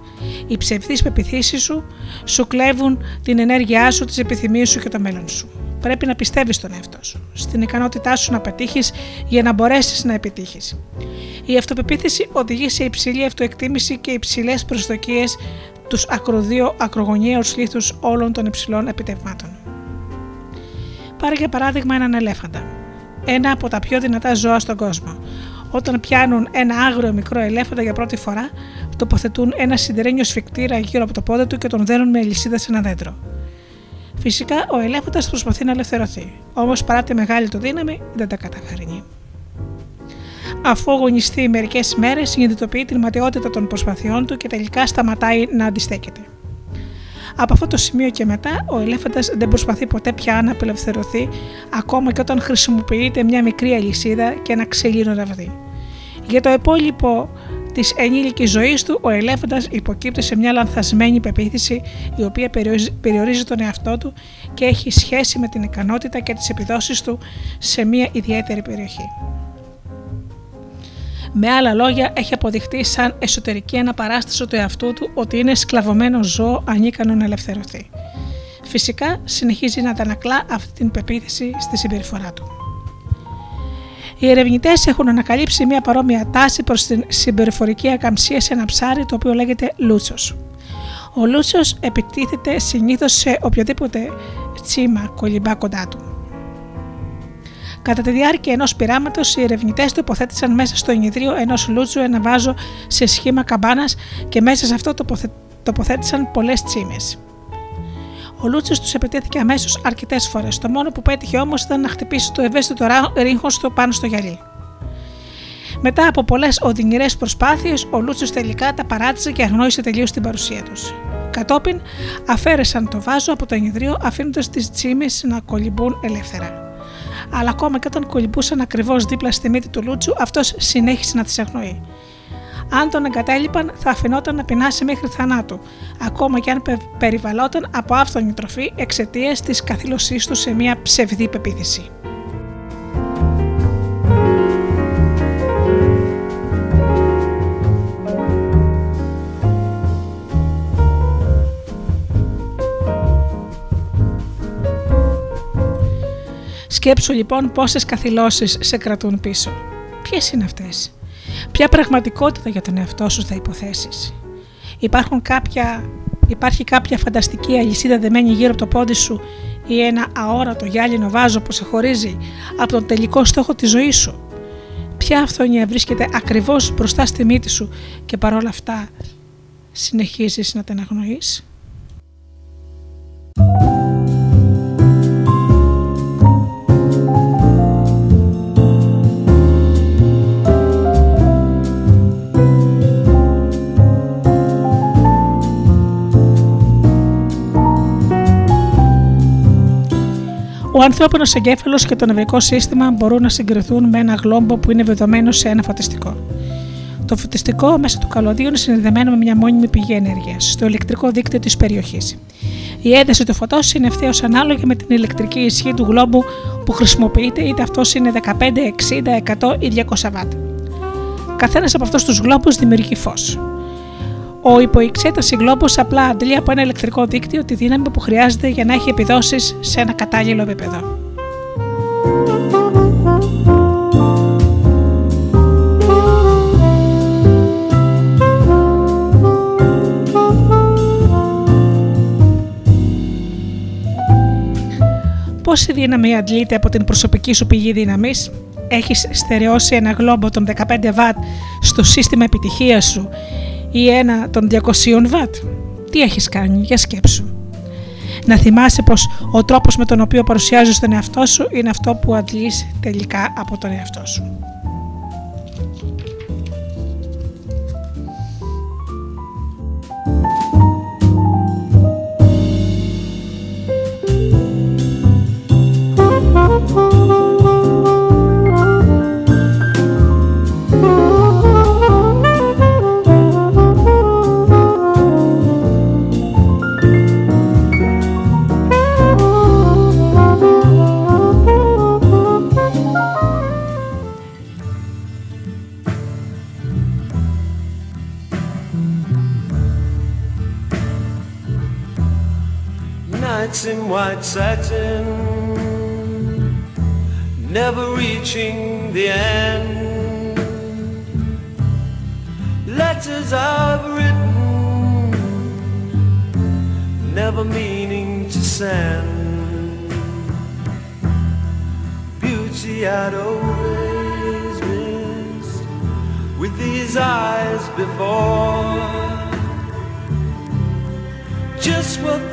Οι ψευδείς πεπιθήσεις σου σου κλέβουν την ενέργειά σου, τις επιθυμίες σου και το μέλλον σου. Πρέπει να πιστεύεις στον εαυτό σου, στην ικανότητά σου να πετύχεις για να μπορέσεις να επιτύχεις. Η αυτοπεποίθηση οδηγεί σε υψηλή αυτοεκτίμηση και υψηλές προσδοκίες τους ακροδίου ακρογωνιαίους λίθους όλων των υψηλών επιτευγμάτων. Πάρε για παράδειγμα έναν ελέφαντα ένα από τα πιο δυνατά ζώα στον κόσμο. Όταν πιάνουν ένα άγριο μικρό ελέφαντα για πρώτη φορά, τοποθετούν ένα σιδερένιο σφιχτήρα γύρω από το πόδι του και τον δένουν με αλυσίδα σε ένα δέντρο. Φυσικά ο ελέφαντας προσπαθεί να ελευθερωθεί, όμως παρά τη μεγάλη του δύναμη δεν τα καταφέρνει. Αφού αγωνιστεί μερικές μέρες, συνειδητοποιεί την ματαιότητα των προσπαθειών του και τελικά σταματάει να αντιστέκεται. Από αυτό το σημείο και μετά, ο ελέφαντας δεν προσπαθεί ποτέ πια να απελευθερωθεί, ακόμα και όταν χρησιμοποιείται μια μικρή αλυσίδα και ένα ξύλινο ραβδί. Για το υπόλοιπο της ενήλικης ζωής του, ο ελέφαντας υποκύπτει σε μια λανθασμένη πεποίθηση, η οποία περιορίζει τον εαυτό του και έχει σχέση με την ικανότητα και τις επιδόσεις του σε μια ιδιαίτερη περιοχή. Με άλλα λόγια, έχει αποδειχτεί σαν εσωτερική αναπαράσταση του εαυτού του ότι είναι σκλαβωμένο ζώο ανίκανο να ελευθερωθεί. Φυσικά, συνεχίζει να αντανακλά αυτή την πεποίθηση στη συμπεριφορά του. Οι ερευνητές έχουν ανακαλύψει μια παρόμοια τάση προς την συμπεριφορική ακαμψία σε ένα ψάρι το οποίο λέγεται λούτσος. Ο λούτσος επιτίθεται συνήθως σε οποιοδήποτε τσίμα κολυμπά κοντά του. Κατά τη διάρκεια ενός πειράματος, οι ερευνητές τοποθέτησαν μέσα στο ενιδρίο ενός λούτσου ένα βάζο σε σχήμα καμπάνας και μέσα σε αυτό τοποθε... τοποθέτησαν πολλές τσίμες. Ο Λούτσιο τους επιτέθηκε αμέσως αρκετές φορές. Το μόνο που πέτυχε όμως ήταν να χτυπήσει το ευαίσθητο ρά- ρίγχο του πάνω στο γυαλί. Μετά από πολλές οδυνηρές προσπάθειες, ο Λούτσιο τελικά τα παράτησε και αγνόησε τελείως την παρουσία τους. Κατόπιν, αφαίρεσαν το βάζο από το ενιδρίο, αφήνοντας τις τσίμες να κολυμπούν ελεύθερα. Αλλά ακόμα και όταν κολυμπούσαν ακριβώς δίπλα στη μύτη του Λούτσου, αυτός συνέχισε να τις αγνοεί. Αν τον εγκατέλειπαν, θα αφινόταν να πεινάσει μέχρι θανάτου, ακόμα και αν πε- περιβαλλόταν από άφθονη τροφή εξαιτίας της καθήλωσή του σε μια ψευδή πεποίθηση. Σκέψου λοιπόν πόσες καθυλώσεις σε κρατούν πίσω. Ποιες είναι αυτές; Ποια πραγματικότητα για τον εαυτό σου θα υποθέσεις; Υπάρχουν κάποια, υπάρχει κάποια φανταστική αλυσίδα δεμένη γύρω από το πόδι σου ή ένα αόρατο γυάλινο βάζο που σε χωρίζει από τον τελικό στόχο της ζωής σου; Ποια αυθονία βρίσκεται ακριβώς μπροστά στη μύτη σου και παρόλα αυτά συνεχίζεις να την αγνοείς; Ο ανθρώπινος εγκέφαλος και το νευρικό σύστημα μπορούν να συγκριθούν με ένα γλόμπο που είναι βεδομένο σε ένα φωτιστικό. Το φωτιστικό μέσα του καλωδίου είναι συνδεδεμένο με μια μόνιμη πηγή ενέργειας, στο ηλεκτρικό δίκτυο της περιοχής. Η ένταση του φωτός είναι ευθέως ανάλογη με την ηλεκτρική ισχύ του γλόμπου που χρησιμοποιείται, είτε αυτός είναι 15, 60, 100 ή 200 βατ. Καθένας από αυτούς τους γλόμπους δημιουργεί φως. Ο υποεξέταση γλόμπο απλά αντλεί από ένα ηλεκτρικό δίκτυο τη δύναμη που χρειάζεται για να έχει επιδόσεις σε ένα κατάλληλο επίπεδο. Πόση δύναμη αντλείται από την προσωπική σου πηγή δύναμης, έχεις στερεώσει ένα γλόμπο των 15 βατ στο σύστημα επιτυχίας σου ή ένα των 200 βατ. Τι έχεις κάνει, για σκέψου. Να θυμάσαι πως ο τρόπος με τον οποίο παρουσιάζεις τον εαυτό σου είναι αυτό που αντλείς τελικά από τον εαυτό σου. White satin, never reaching the end. Letters I've written, never meaning to send. Beauty I'd always missed with these eyes before just what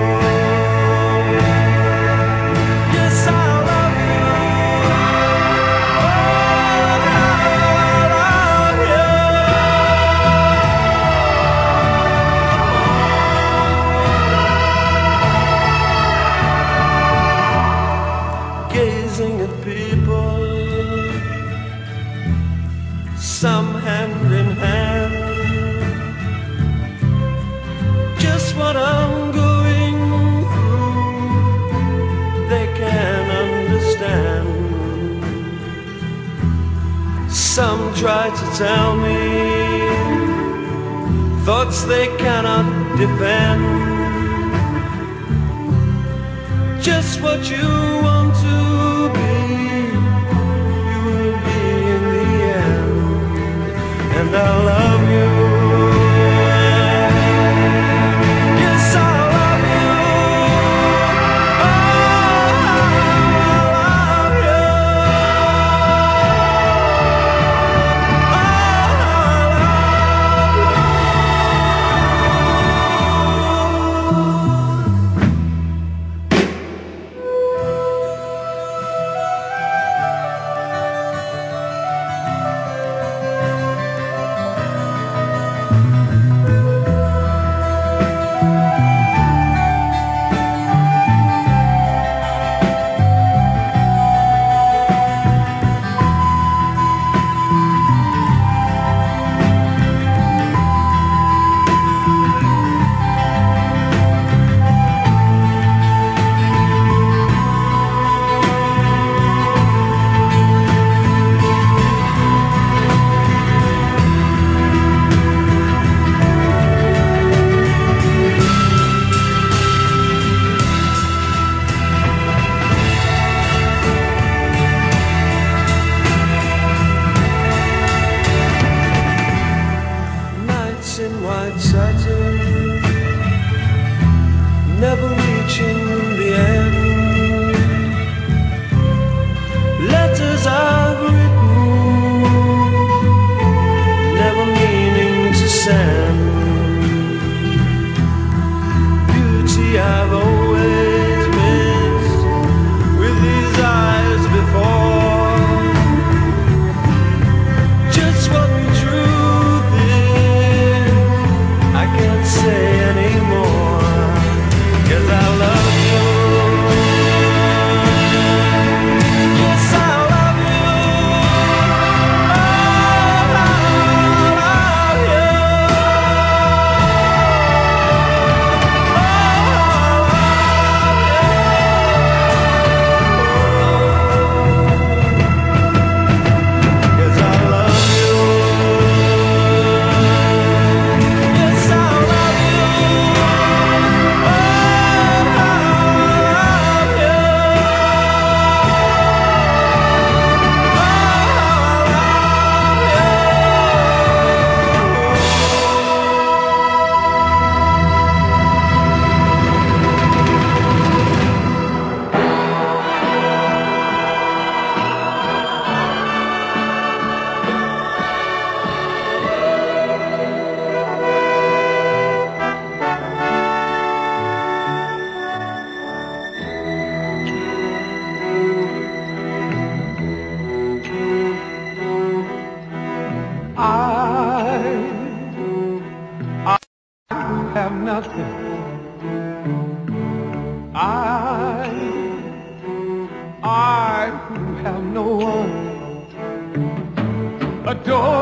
You nothing. I, I who have no one, adore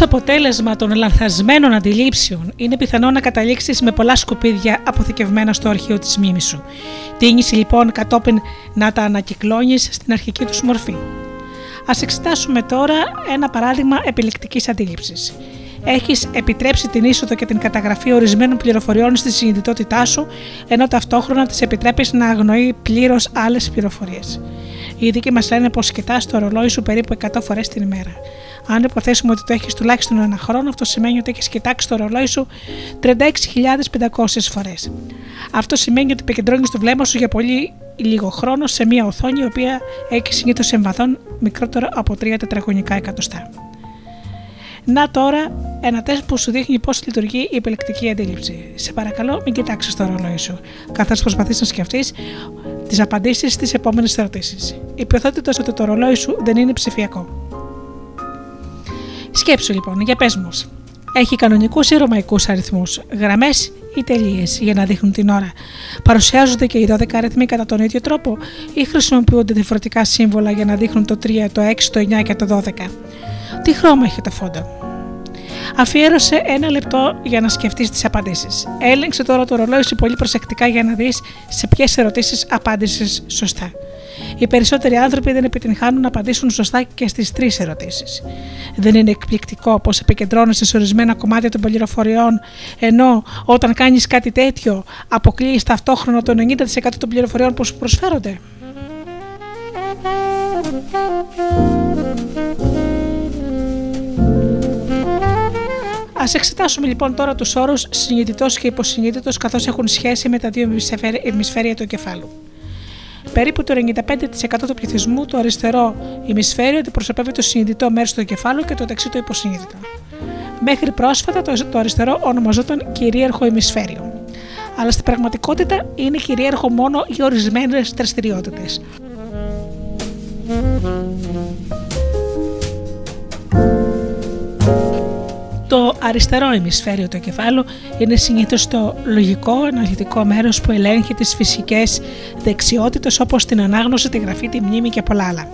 αποτέλεσμα των λανθασμένων αντιλήψεων, είναι πιθανό να καταλήξεις με πολλά σκουπίδια αποθηκευμένα στο αρχείο της μνήμης σου. Τίνηση λοιπόν κατόπιν να τα ανακυκλώνεις στην αρχική τους μορφή. Ας εξετάσουμε τώρα ένα παράδειγμα επιλεκτικής αντίληψης. Έχεις επιτρέψει την είσοδο και την καταγραφή ορισμένων πληροφοριών στη συνειδητότητά σου, ενώ ταυτόχρονα τις επιτρέπεις να αγνοεί πλήρως άλλες πληροφορίες. Οι ειδικοί μας λένε πως κοιτάς το ρολόι σου περίπου 100 φορές την ημέρα. Αν υποθέσουμε ότι το έχεις τουλάχιστον ένα χρόνο, αυτό σημαίνει ότι έχεις κοιτάξει το ρολόι σου 36.500 φορές. Αυτό σημαίνει ότι επικεντρώνεις το βλέμμα σου για πολύ λίγο χρόνο σε μια οθόνη η οποία έχει συνήθως εμβαθόν μικρότερο από 3 τετραγωνικά εκατοστά. Να τώρα ένα τεστ που σου δείχνει πώς λειτουργεί η επιλεκτική αντίληψη. Σε παρακαλώ, μην κοιτάξεις το ρολόι σου, καθώς προσπαθείς να σκεφτείς τις απαντήσεις στις επόμενες ερωτήσεις. Η πιθανότητα ότι το ρολόι σου δεν είναι ψηφιακό. Σκέψου λοιπόν, για πες μου. Έχει κανονικούς ή ρωμαϊκούς αριθμούς, γραμμές ή τελείες για να δείχνουν την ώρα. Παρουσιάζονται και οι 12 αριθμοί κατά τον ίδιο τρόπο ή χρησιμοποιούνται διαφορετικά σύμβολα για να δείχνουν το 3, το 6, το 9 και το 12. Τι χρώμα έχει το φόντο; Αφιέρωσε ένα λεπτό για να σκεφτείς τις απαντήσεις. Έλεγξε τώρα το ρολόι σου πολύ προσεκτικά για να δεις σε ποιες ερωτήσεις απάντησες σωστά. Οι περισσότεροι άνθρωποι δεν επιτυγχάνουν να απαντήσουν σωστά και στις τρεις ερωτήσεις. Δεν είναι εκπληκτικό πως επικεντρώνεσαι σε ορισμένα κομμάτια των πληροφοριών, ενώ όταν κάνεις κάτι τέτοιο αποκλείεις ταυτόχρονα το 90% των πληροφοριών που σου προσφέρονται; Α εξετάσουμε λοιπόν τώρα τους όρους συνειδητός και υποσυνείδητος καθώς έχουν σχέση με τα δύο ημισφαίρια του εγκεφάλου. Περίπου το 95% του πληθυσμού, το αριστερό ημισφαίριο αντιπροσωπεύει το συνειδητό μέρος του εγκεφάλου και το δεξί το υποσυνείδητο. Μέχρι πρόσφατα το, το αριστερό ονομαζόταν κυρίαρχο ημισφαίριο. Αλλά στην πραγματικότητα είναι κυρίαρχο μόνο για ορισμένες δραστηριότητες. Το αριστερό ημισφαίριο του εγκεφάλου είναι συνήθως το λογικό αναλυτικό μέρος που ελέγχει τις φυσικές δεξιότητες όπως την ανάγνωση, τη γραφή, τη μνήμη και πολλά άλλα.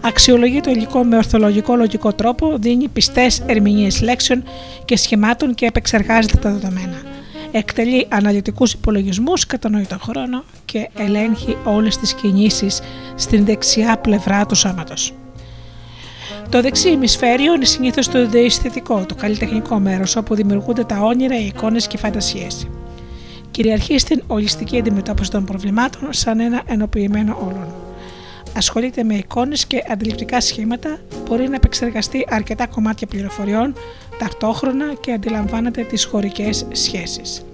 Αξιολογεί το υλικό με ορθολογικό λογικό τρόπο, δίνει πιστές ερμηνείες λέξεων και σχημάτων και επεξεργάζεται τα δεδομένα. Εκτελεί αναλυτικούς υπολογισμούς κατά τον χρόνο και ελέγχει όλες τις κινήσεις στην δεξιά πλευρά του σώματος. Το δεξί ημισφαίριο είναι συνήθως το διαισθητικό, το καλλιτεχνικό μέρος όπου δημιουργούνται τα όνειρα, οι εικόνες και οι φαντασίες. Κυριαρχεί στην ολιστική αντιμετώπιση των προβλημάτων σαν ένα ενοποιημένο όλον. Ασχολείται με εικόνες και αντιληπτικά σχήματα, μπορεί να επεξεργαστεί αρκετά κομμάτια πληροφοριών ταυτόχρονα και αντιλαμβάνεται τις χωρικές σχέσεις.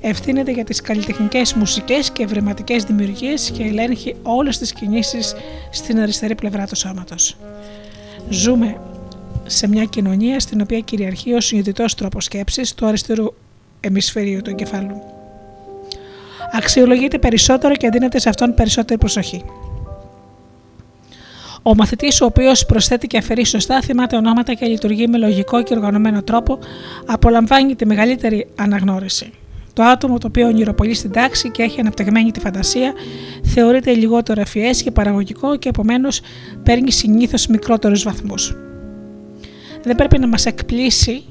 Ευθύνεται για τις καλλιτεχνικές μουσικές και ευρηματικές δημιουργίες και ελέγχει όλες τις κινήσεις στην αριστερή πλευρά του σώματος. Ζούμε σε μια κοινωνία στην οποία κυριαρχεί ο συνειδητός τρόπος σκέψης του αριστερού εμισφαιρίου του εγκεφάλου. Αξιολογείται περισσότερο και δίνεται σε αυτόν περισσότερη προσοχή. Ο μαθητής, ο οποίος προσθέτει και αφαιρεί σωστά, θυμάται ονόματα και λειτουργεί με λογικό και οργανωμένο τρόπο, απολαμβάνει τη μεγαλύτερη αναγνώριση. Το άτομο το οποίο ονειροπολεί στην τάξη και έχει αναπτυγμένη τη φαντασία θεωρείται λιγότερο ευφυές και παραγωγικό και επομένως παίρνει συνήθως μικρότερους βαθμούς. Δεν πρέπει να μας εκπλήσει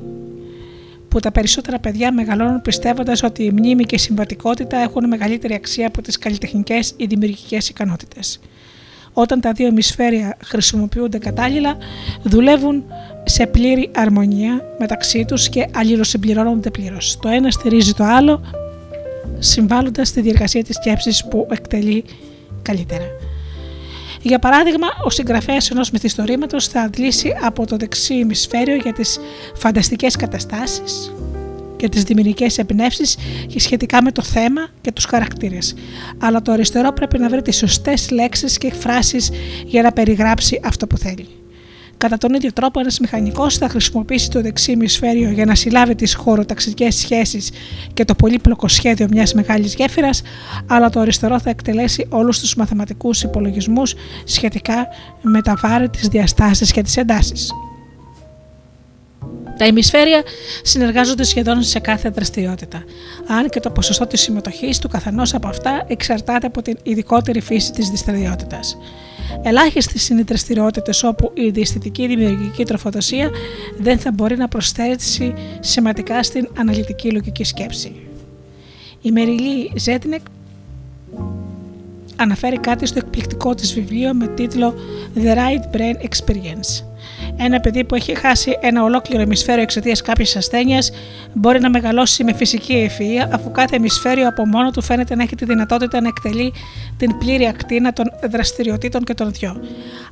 που τα περισσότερα παιδιά μεγαλώνουν πιστεύοντας ότι η μνήμη και η συμβατικότητα έχουν μεγαλύτερη αξία από τις καλλιτεχνικές ή δημιουργικές ικανότητες. Όταν τα δύο ημισφαίρια χρησιμοποιούνται κατάλληλα, δουλεύουν σε πλήρη αρμονία μεταξύ τους και αλληλοσυμπληρώνονται πλήρως. Το ένα στηρίζει το άλλο, συμβάλλοντας στη διεργασία της σκέψης που εκτελεί καλύτερα. Για παράδειγμα, ο συγγραφέας ενός μυθιστορήματος θα αντλήσει από το δεξί ημισφαίριο για τις φανταστικές καταστάσεις και τις δημιουργικές εμπνεύσεις σχετικά με το θέμα και τους χαρακτήρες. Αλλά το αριστερό πρέπει να βρει τις σωστές λέξεις και φράσεις για να περιγράψει αυτό που θέλει. Κατά τον ίδιο τρόπο, ένας μηχανικός θα χρησιμοποιήσει το δεξί ημισφαίριο για να συλλάβει τις χωροταξικές σχέσεις και το πολύπλοκο σχέδιο μιας μεγάλης γέφυρας, αλλά το αριστερό θα εκτελέσει όλους τους μαθηματικούς υπολογισμούς σχετικά με τα βάρη, τι διαστάσεις και τις εντάσεις. Τα ημισφαίρια συνεργάζονται σχεδόν σε κάθε δραστηριότητα, αν και το ποσοστό της συμμετοχής του καθενός από αυτά εξαρτάται από την ειδικότερη φύση της δραστηριότητας. Ελάχιστες είναι οι δραστηριότητες όπου η διαισθητική δημιουργική τροφοδοσία δεν θα μπορεί να προσθέσει σημαντικά στην αναλυτική λογική σκέψη. Η Μεριλή Ζέτνεκ αναφέρει κάτι στο εκπληκτικό της βιβλίο με τίτλο The Right Brain Experience. Ένα παιδί που έχει χάσει ένα ολόκληρο ημισφαίριο εξαιτίας κάποιας ασθένειας μπορεί να μεγαλώσει με φυσική ευφυα, αφού κάθε ημισφαίριο από μόνο του φαίνεται να έχει τη δυνατότητα να εκτελεί την πλήρη ακτίνα των δραστηριοτήτων και των δυο.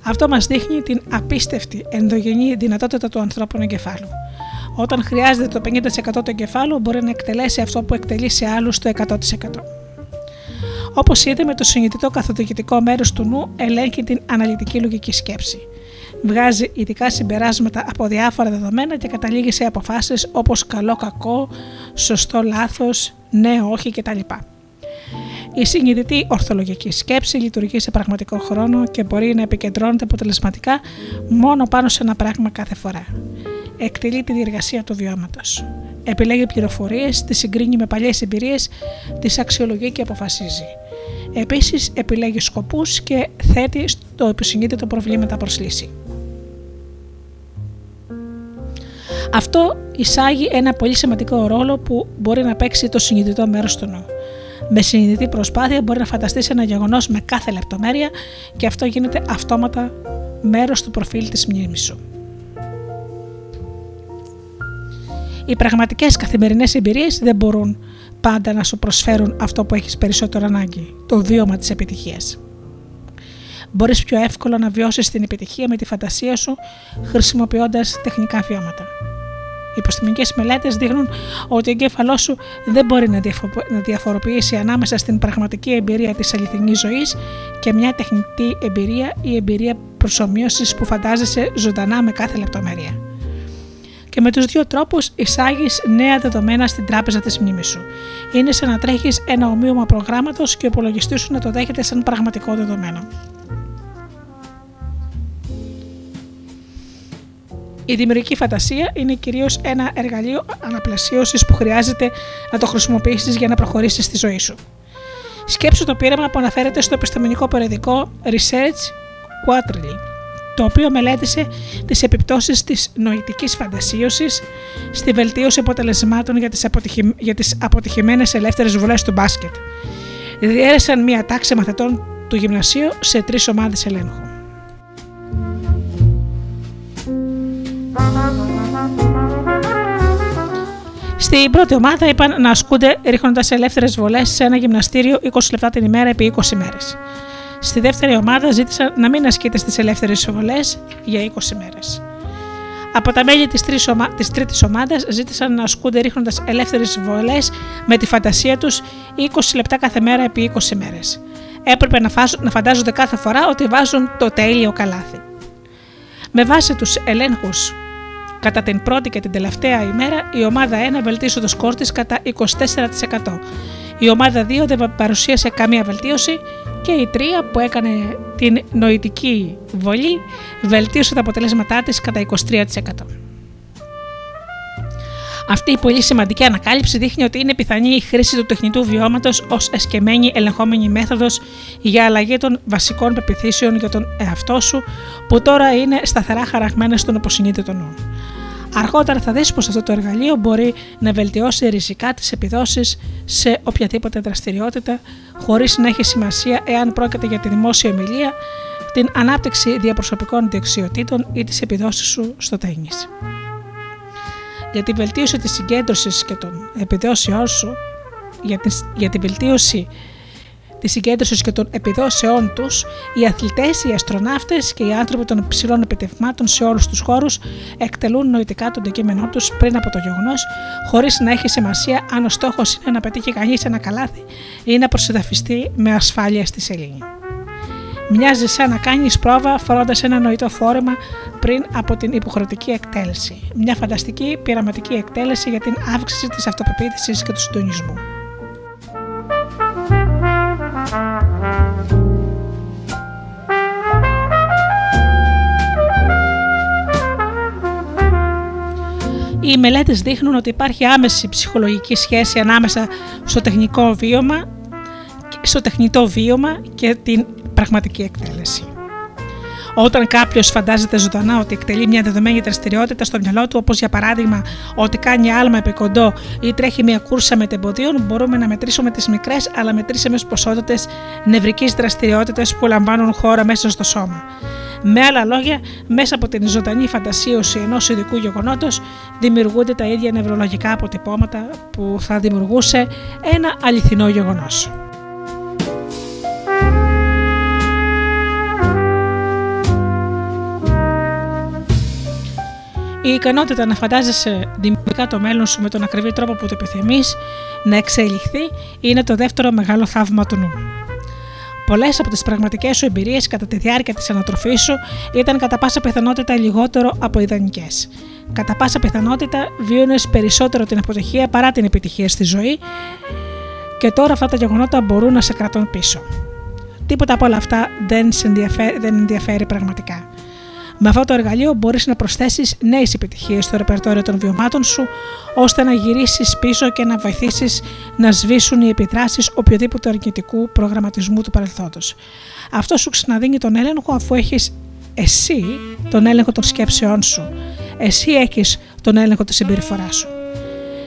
Αυτό μας δείχνει την απίστευτη ενδογενή δυνατότητα του ανθρώπινου εγκεφάλου. Όταν χρειάζεται το 50% του εγκεφάλου, μπορεί να εκτελέσει αυτό που εκτελεί σε άλλους το 100%. Όπως είδαμε, το συνειδητό καθοδηγητικό μέρος του νου ελέγχει την αναλυτική λογική σκέψη βγάζει ειδικά συμπεράσματα από διάφορα δεδομένα και καταλήγει σε αποφάσεις όπως καλό, κακό, σωστό, λάθος, ναι, όχι κτλ. Η συνειδητή ορθολογική σκέψη λειτουργεί σε πραγματικό χρόνο και μπορεί να επικεντρώνεται αποτελεσματικά μόνο πάνω σε ένα πράγμα κάθε φορά. Εκτελεί τη διεργασία του βιώματος. Επιλέγει πληροφορίες, τις συγκρίνει με παλιές εμπειρίες, τις αξιολογεί και αποφασίζει. Επίσης, επιλέγει σκοπούς και θέτει στο επισυνείδητο προβλήματα προς λύση. Αυτό εισάγει ένα πολύ σημαντικό ρόλο που μπορεί να παίξει το συνειδητό μέρος του νου. Με συνειδητή προσπάθεια μπορεί να φανταστείς ένα γεγονός με κάθε λεπτομέρεια και αυτό γίνεται αυτόματα μέρος του προφίλ της μνήμης σου. Οι πραγματικές καθημερινές εμπειρίες δεν μπορούν πάντα να σου προσφέρουν αυτό που έχεις περισσότερο ανάγκη, το βίωμα της επιτυχίας. Μπορείς πιο εύκολα να βιώσεις την επιτυχία με τη φαντασία σου χρησιμοποιώντας τεχνικά βιώματα. Οι επιστημονικέ μελέτες δείχνουν ότι ο εγκέφαλός σου δεν μπορεί να διαφο- να διαφοροποιήσει ανάμεσα στην πραγματική εμπειρία της αληθινής ζωής και μια τεχνητή εμπειρία ή εμπειρία προσωμείωσης που φαντάζεσαι ζωντανά με κάθε λεπτομέρεια. Και με τους δύο τρόπους εισάγεις νέα δεδομένα στην τράπεζα της μνήμης σου. Είναι σαν να τρέχεις ένα ομοίωμα προγράμματος και ο υπολογιστής σου να το δέχεται σαν πραγματικό δεδομένο. Η δημιουργική φαντασία είναι κυρίως ένα εργαλείο αναπλασίωσης που χρειάζεται να το χρησιμοποιήσεις για να προχωρήσεις στη ζωή σου. Σκέψου το πείραμα που αναφέρεται στο επιστημονικό περιοδικό Research Quarterly, το οποίο μελέτησε τις επιπτώσεις της νοητικής φαντασίωσης στη βελτίωση αποτελεσμάτων για τις, αποτυχη... για τις αποτυχημένες ελεύθερες βολές του μπάσκετ. Διέρεσαν μία τάξη μαθητών του γυμνασίου σε τρεις ομάδες ελέγχου. Στην πρώτη ομάδα είπαν να ασκούνται ρίχνοντας ελεύθερες βολές σε ένα γυμναστήριο 20 λεπτά την ημέρα επί 20 μέρες. Στη δεύτερη ομάδα ζήτησαν να μην ασκείτε στις ελεύθερες βολές για 20 μέρες. Από τα μέλη της ομα... της τρίτης ομάδας ζήτησαν να ασκούνται ρίχνοντας ελεύθερες βολές με τη φαντασία τους 20 λεπτά κάθε μέρα επί 20 μέρες. Έπρεπε να, φάζ... να φαντάζονται κάθε φορά ότι βάζουν το τέλειο καλάθι. Με βάση τους ελέγχους Κατά την πρώτη και την τελευταία ημέρα, η ομάδα 1 βελτίωσε το σκορ της κατά 24%. Η ομάδα 2 δεν παρουσίασε καμία βελτίωση και η 3 που έκανε την νοητική βολή βελτίωσε τα αποτελέσματά της κατά 23%. Αυτή η πολύ σημαντική ανακάλυψη δείχνει ότι είναι πιθανή η χρήση του τεχνητού βιώματος ως εσκεμμένη ελεγχόμενη μέθοδος για αλλαγή των βασικών πεπιθήσεων για τον εαυτό σου, που τώρα είναι σταθερά χαραγμένα στον υποσυνείδητο νου. Αργότερα θα δεις πως αυτό το εργαλείο μπορεί να βελτιώσει ριζικά τις επιδόσεις σε οποιαδήποτε δραστηριότητα χωρίς να έχει σημασία εάν πρόκειται για τη δημόσια ομιλία, την ανάπτυξη διαπροσωπικών δεξιοτήτων ή τις επιδόσεις σου στο τέννις. Για τη βελτίωση της συγκέντρωσης και των επιδόσεών σου, για τη, για τη βελτίωση της συγκέντρωσης και των επιδόσεών τους, οι αθλητές, οι αστροναύτες και οι άνθρωποι των υψηλών επιτευγμάτων σε όλους τους χώρους εκτελούν νοητικά το αντικείμενό τους πριν από το γεγονός, χωρίς να έχει σημασία αν ο στόχος είναι να πετύχει κανείς ένα καλάθι ή να προσεδαφιστεί με ασφάλεια στη σελήνη. Μοιάζει σαν να κάνεις πρόβα φορώντας ένα νοητό φόρεμα πριν από την υποχρεωτική εκτέλεση. Μια φανταστική πειραματική εκτέλεση για την αύξηση της αυτοπεποίθησης και του συντονισμού. Οι μελέτες δείχνουν ότι υπάρχει άμεση ψυχολογική σχέση ανάμεσα στο τεχνικό βίωμα, στο τεχνητό βίωμα και την πραγματική εκτέλεση. Όταν κάποιος φαντάζεται ζωντανά ότι εκτελεί μια δεδομένη δραστηριότητα στο μυαλό του, όπως για παράδειγμα ότι κάνει άλμα επί κοντό ή τρέχει μια κούρσα μετεμποδίων, μπορούμε να μετρήσουμε τις μικρές αλλά μετρήσιμες ποσότητες νευρικής δραστηριότητας που λαμβάνουν χώρα μέσα στο σώμα. Με άλλα λόγια, μέσα από την ζωντανή φαντασίωση ενός ειδικού γεγονότος δημιουργούνται τα ίδια νευρολογικά αποτυπώματα που θα δημιουργούσε ένα αληθινό γεγονός. Η ικανότητα να φαντάζεσαι δημιουργικά το μέλλον σου με τον ακριβή τρόπο που το επιθυμείς να εξελιχθεί είναι το δεύτερο μεγάλο θαύμα του νου. Πολλές από τις πραγματικές σου εμπειρίες κατά τη διάρκεια της ανατροφής σου ήταν κατά πάσα πιθανότητα λιγότερο από ιδανικές. Κατά πάσα πιθανότητα βίωνες περισσότερο την αποτυχία παρά την επιτυχία στη ζωή και τώρα αυτά τα γεγονότα μπορούν να σε κρατούν πίσω. Τίποτα από όλα αυτά δεν, σε ενδιαφέρει, δεν ενδιαφέρει πραγματικά. Με αυτό το εργαλείο μπορείς να προσθέσεις νέες επιτυχίες στο ρεπερτόριο των βιωμάτων σου, ώστε να γυρίσεις πίσω και να βοηθήσεις να σβήσουν οι επιδράσεις οποιοδήποτε αρνητικού προγραμματισμού του παρελθόντος. Αυτό σου ξαναδίνει τον έλεγχο αφού έχεις εσύ τον έλεγχο των σκέψεών σου. Εσύ έχεις τον έλεγχο της συμπεριφοράς σου.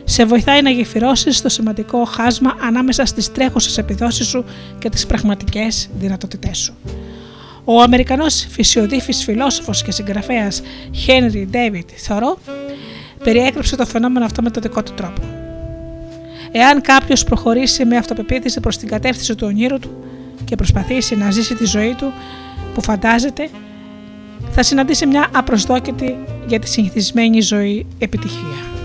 Σε βοηθάει να γεφυρώσεις το σημαντικό χάσμα ανάμεσα στις τρέχουσες επιδόσεις σου και τις πραγματικές δυνατότητές σου. Ο Αμερικανός φυσιοδίφης φιλόσοφος και συγγραφέας Henry David Thoreau περιέγραψε το φαινόμενο αυτό με τον δικό του τρόπο. Εάν κάποιος προχωρήσει με αυτοπεποίθηση προς την κατεύθυνση του ονείρου του και προσπαθήσει να ζήσει τη ζωή του που φαντάζεται, θα συναντήσει μια απροσδόκητη για τη συνηθισμένη ζωή επιτυχία.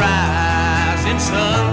Rising sun.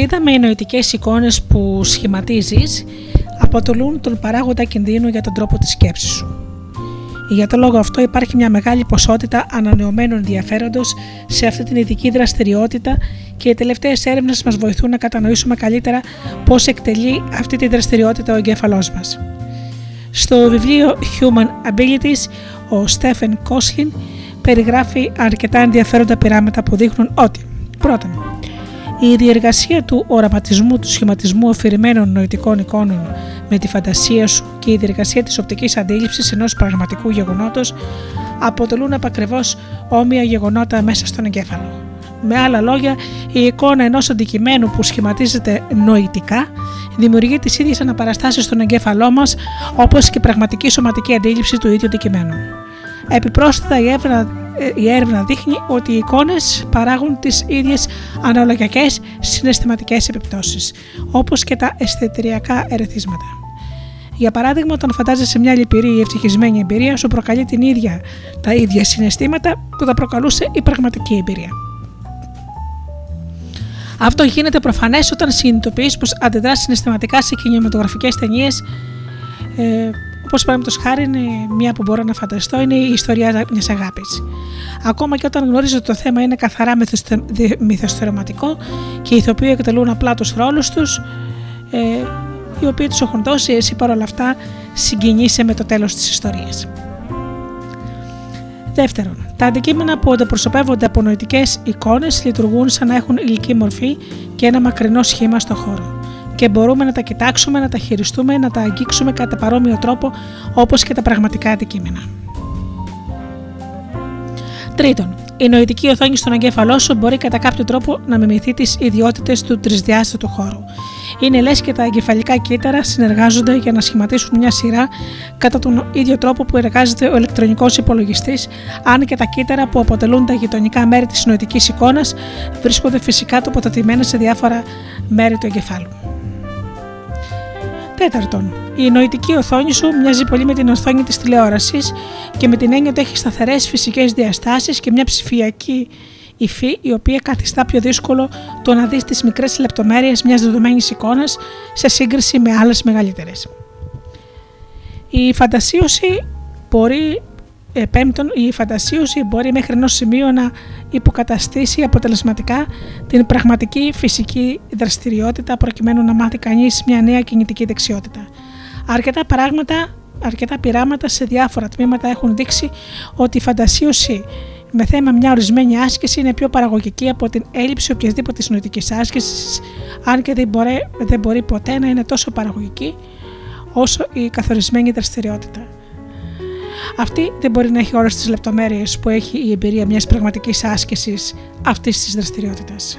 Είδαμε, οι νοητικές εικόνες που σχηματίζεις αποτελούν τον παράγοντα κινδύνου για τον τρόπο της σκέψης σου. Για τον λόγο αυτό υπάρχει μια μεγάλη ποσότητα ανανεωμένου ενδιαφέροντος σε αυτή την ειδική δραστηριότητα και οι τελευταίες έρευνες μας βοηθούν να κατανοήσουμε καλύτερα πώς εκτελεί αυτή τη δραστηριότητα ο εγκέφαλός μας. Στο βιβλίο Human Abilities, ο Στέφεν Κόσχιν περιγράφει αρκετά ενδιαφέροντα πειράματα που δείχνουν ότι πρώτον, η διεργασία του οραματισμού του σχηματισμού αφηρημένων νοητικών εικόνων με τη φαντασία σου και η διεργασία της οπτικής αντίληψης ενός πραγματικού γεγονότος αποτελούν επακριβώς όμοια γεγονότα μέσα στον εγκέφαλο. Με άλλα λόγια, η εικόνα ενός αντικειμένου που σχηματίζεται νοητικά δημιουργεί τις ίδιες αναπαραστάσεις στον εγκέφαλό μας όπως και η πραγματική σωματική αντίληψη του ίδιου αντικειμένου. Επιπρόσθετα, η έρευνα, η έρευνα δείχνει ότι οι εικόνες παράγουν τις ίδιες αναλογιακές συναισθηματικές επιπτώσεις, όπως και τα αισθητηριακά ερεθίσματα. Για παράδειγμα, όταν φαντάζεσαι μια λυπηρή ή ευτυχισμένη εμπειρία, σου προκαλεί την ίδια, τα ίδια συναισθήματα που θα προκαλούσε η πραγματική εμπειρία. Αυτό γίνεται προφανές όταν συνειδητοποιείς πως αντιδράς συναισθηματικά σε κινηματογραφικές ταινίες. Ε, Όπως παραδείγματος χάρη, είναι μία που μπορώ να φανταστώ είναι η ιστορία μιας αγάπης. Ακόμα και όταν γνωρίζω ότι το θέμα είναι καθαρά μυθοστερωματικό και οι ηθοποιοί εκτελούν απλά τους ρόλους τους, ε, οι οποίοι τους έχουν δώσει, εσύ παρόλα αυτά συγκινείσαι με το τέλος της ιστορίας. Δεύτερον, τα αντικείμενα που αντιπροσωπεύονται από νοητικές εικόνες λειτουργούν σαν να έχουν υλική μορφή και ένα μακρινό σχήμα στο χώρο. Και μπορούμε να τα κοιτάξουμε, να τα χειριστούμε, να τα αγγίξουμε κατά παρόμοιο τρόπο όπως και τα πραγματικά αντικείμενα. Τρίτον, η νοητική οθόνη στον εγκέφαλό σου μπορεί κατά κάποιο τρόπο να μιμηθεί τις ιδιότητες του τρισδιάστατου χώρου. Είναι λες και τα εγκεφαλικά κύτταρα συνεργάζονται για να σχηματίσουν μια σειρά κατά τον ίδιο τρόπο που εργάζεται ο ηλεκτρονικός υπολογιστής, αν και τα κύτταρα που αποτελούν τα γειτονικά μέρη της νοητικής εικόνας βρίσκονται φυσικά τοποθετημένα σε διάφορα μέρη του εγκεφάλου. Τέταρτον, η νοητική οθόνη σου μοιάζει πολύ με την οθόνη της τηλεόρασης και με την έννοια ότι έχει σταθερές φυσικές διαστάσεις και μια ψηφιακή υφή η οποία καθιστά πιο δύσκολο το να δεις τις μικρές λεπτομέρειες μιας δεδομένης εικόνας σε σύγκριση με άλλες μεγαλύτερες. Η φαντασίωση μπορεί ε, πέμπτον, η φαντασίωση μπορεί μέχρι ενός σημείου να υποκαταστήσει αποτελεσματικά την πραγματική φυσική δραστηριότητα προκειμένου να μάθει κανείς μια νέα κινητική δεξιότητα. Αρκετά πράγματα, αρκετά πειράματα σε διάφορα τμήματα έχουν δείξει ότι η φαντασίωση με θέμα μια ορισμένη άσκηση είναι πιο παραγωγική από την έλλειψη οποιασδήποτε νοητική άσκησης, αν και δεν μπορεί, δεν μπορεί ποτέ να είναι τόσο παραγωγική όσο η καθορισμένη δραστηριότητα. Αυτή δεν μπορεί να έχει όλες τις λεπτομέρειες που έχει η εμπειρία μιας πραγματικής άσκησης αυτής της δραστηριότητας.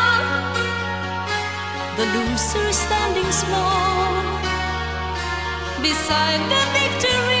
the loser standing small beside the victory.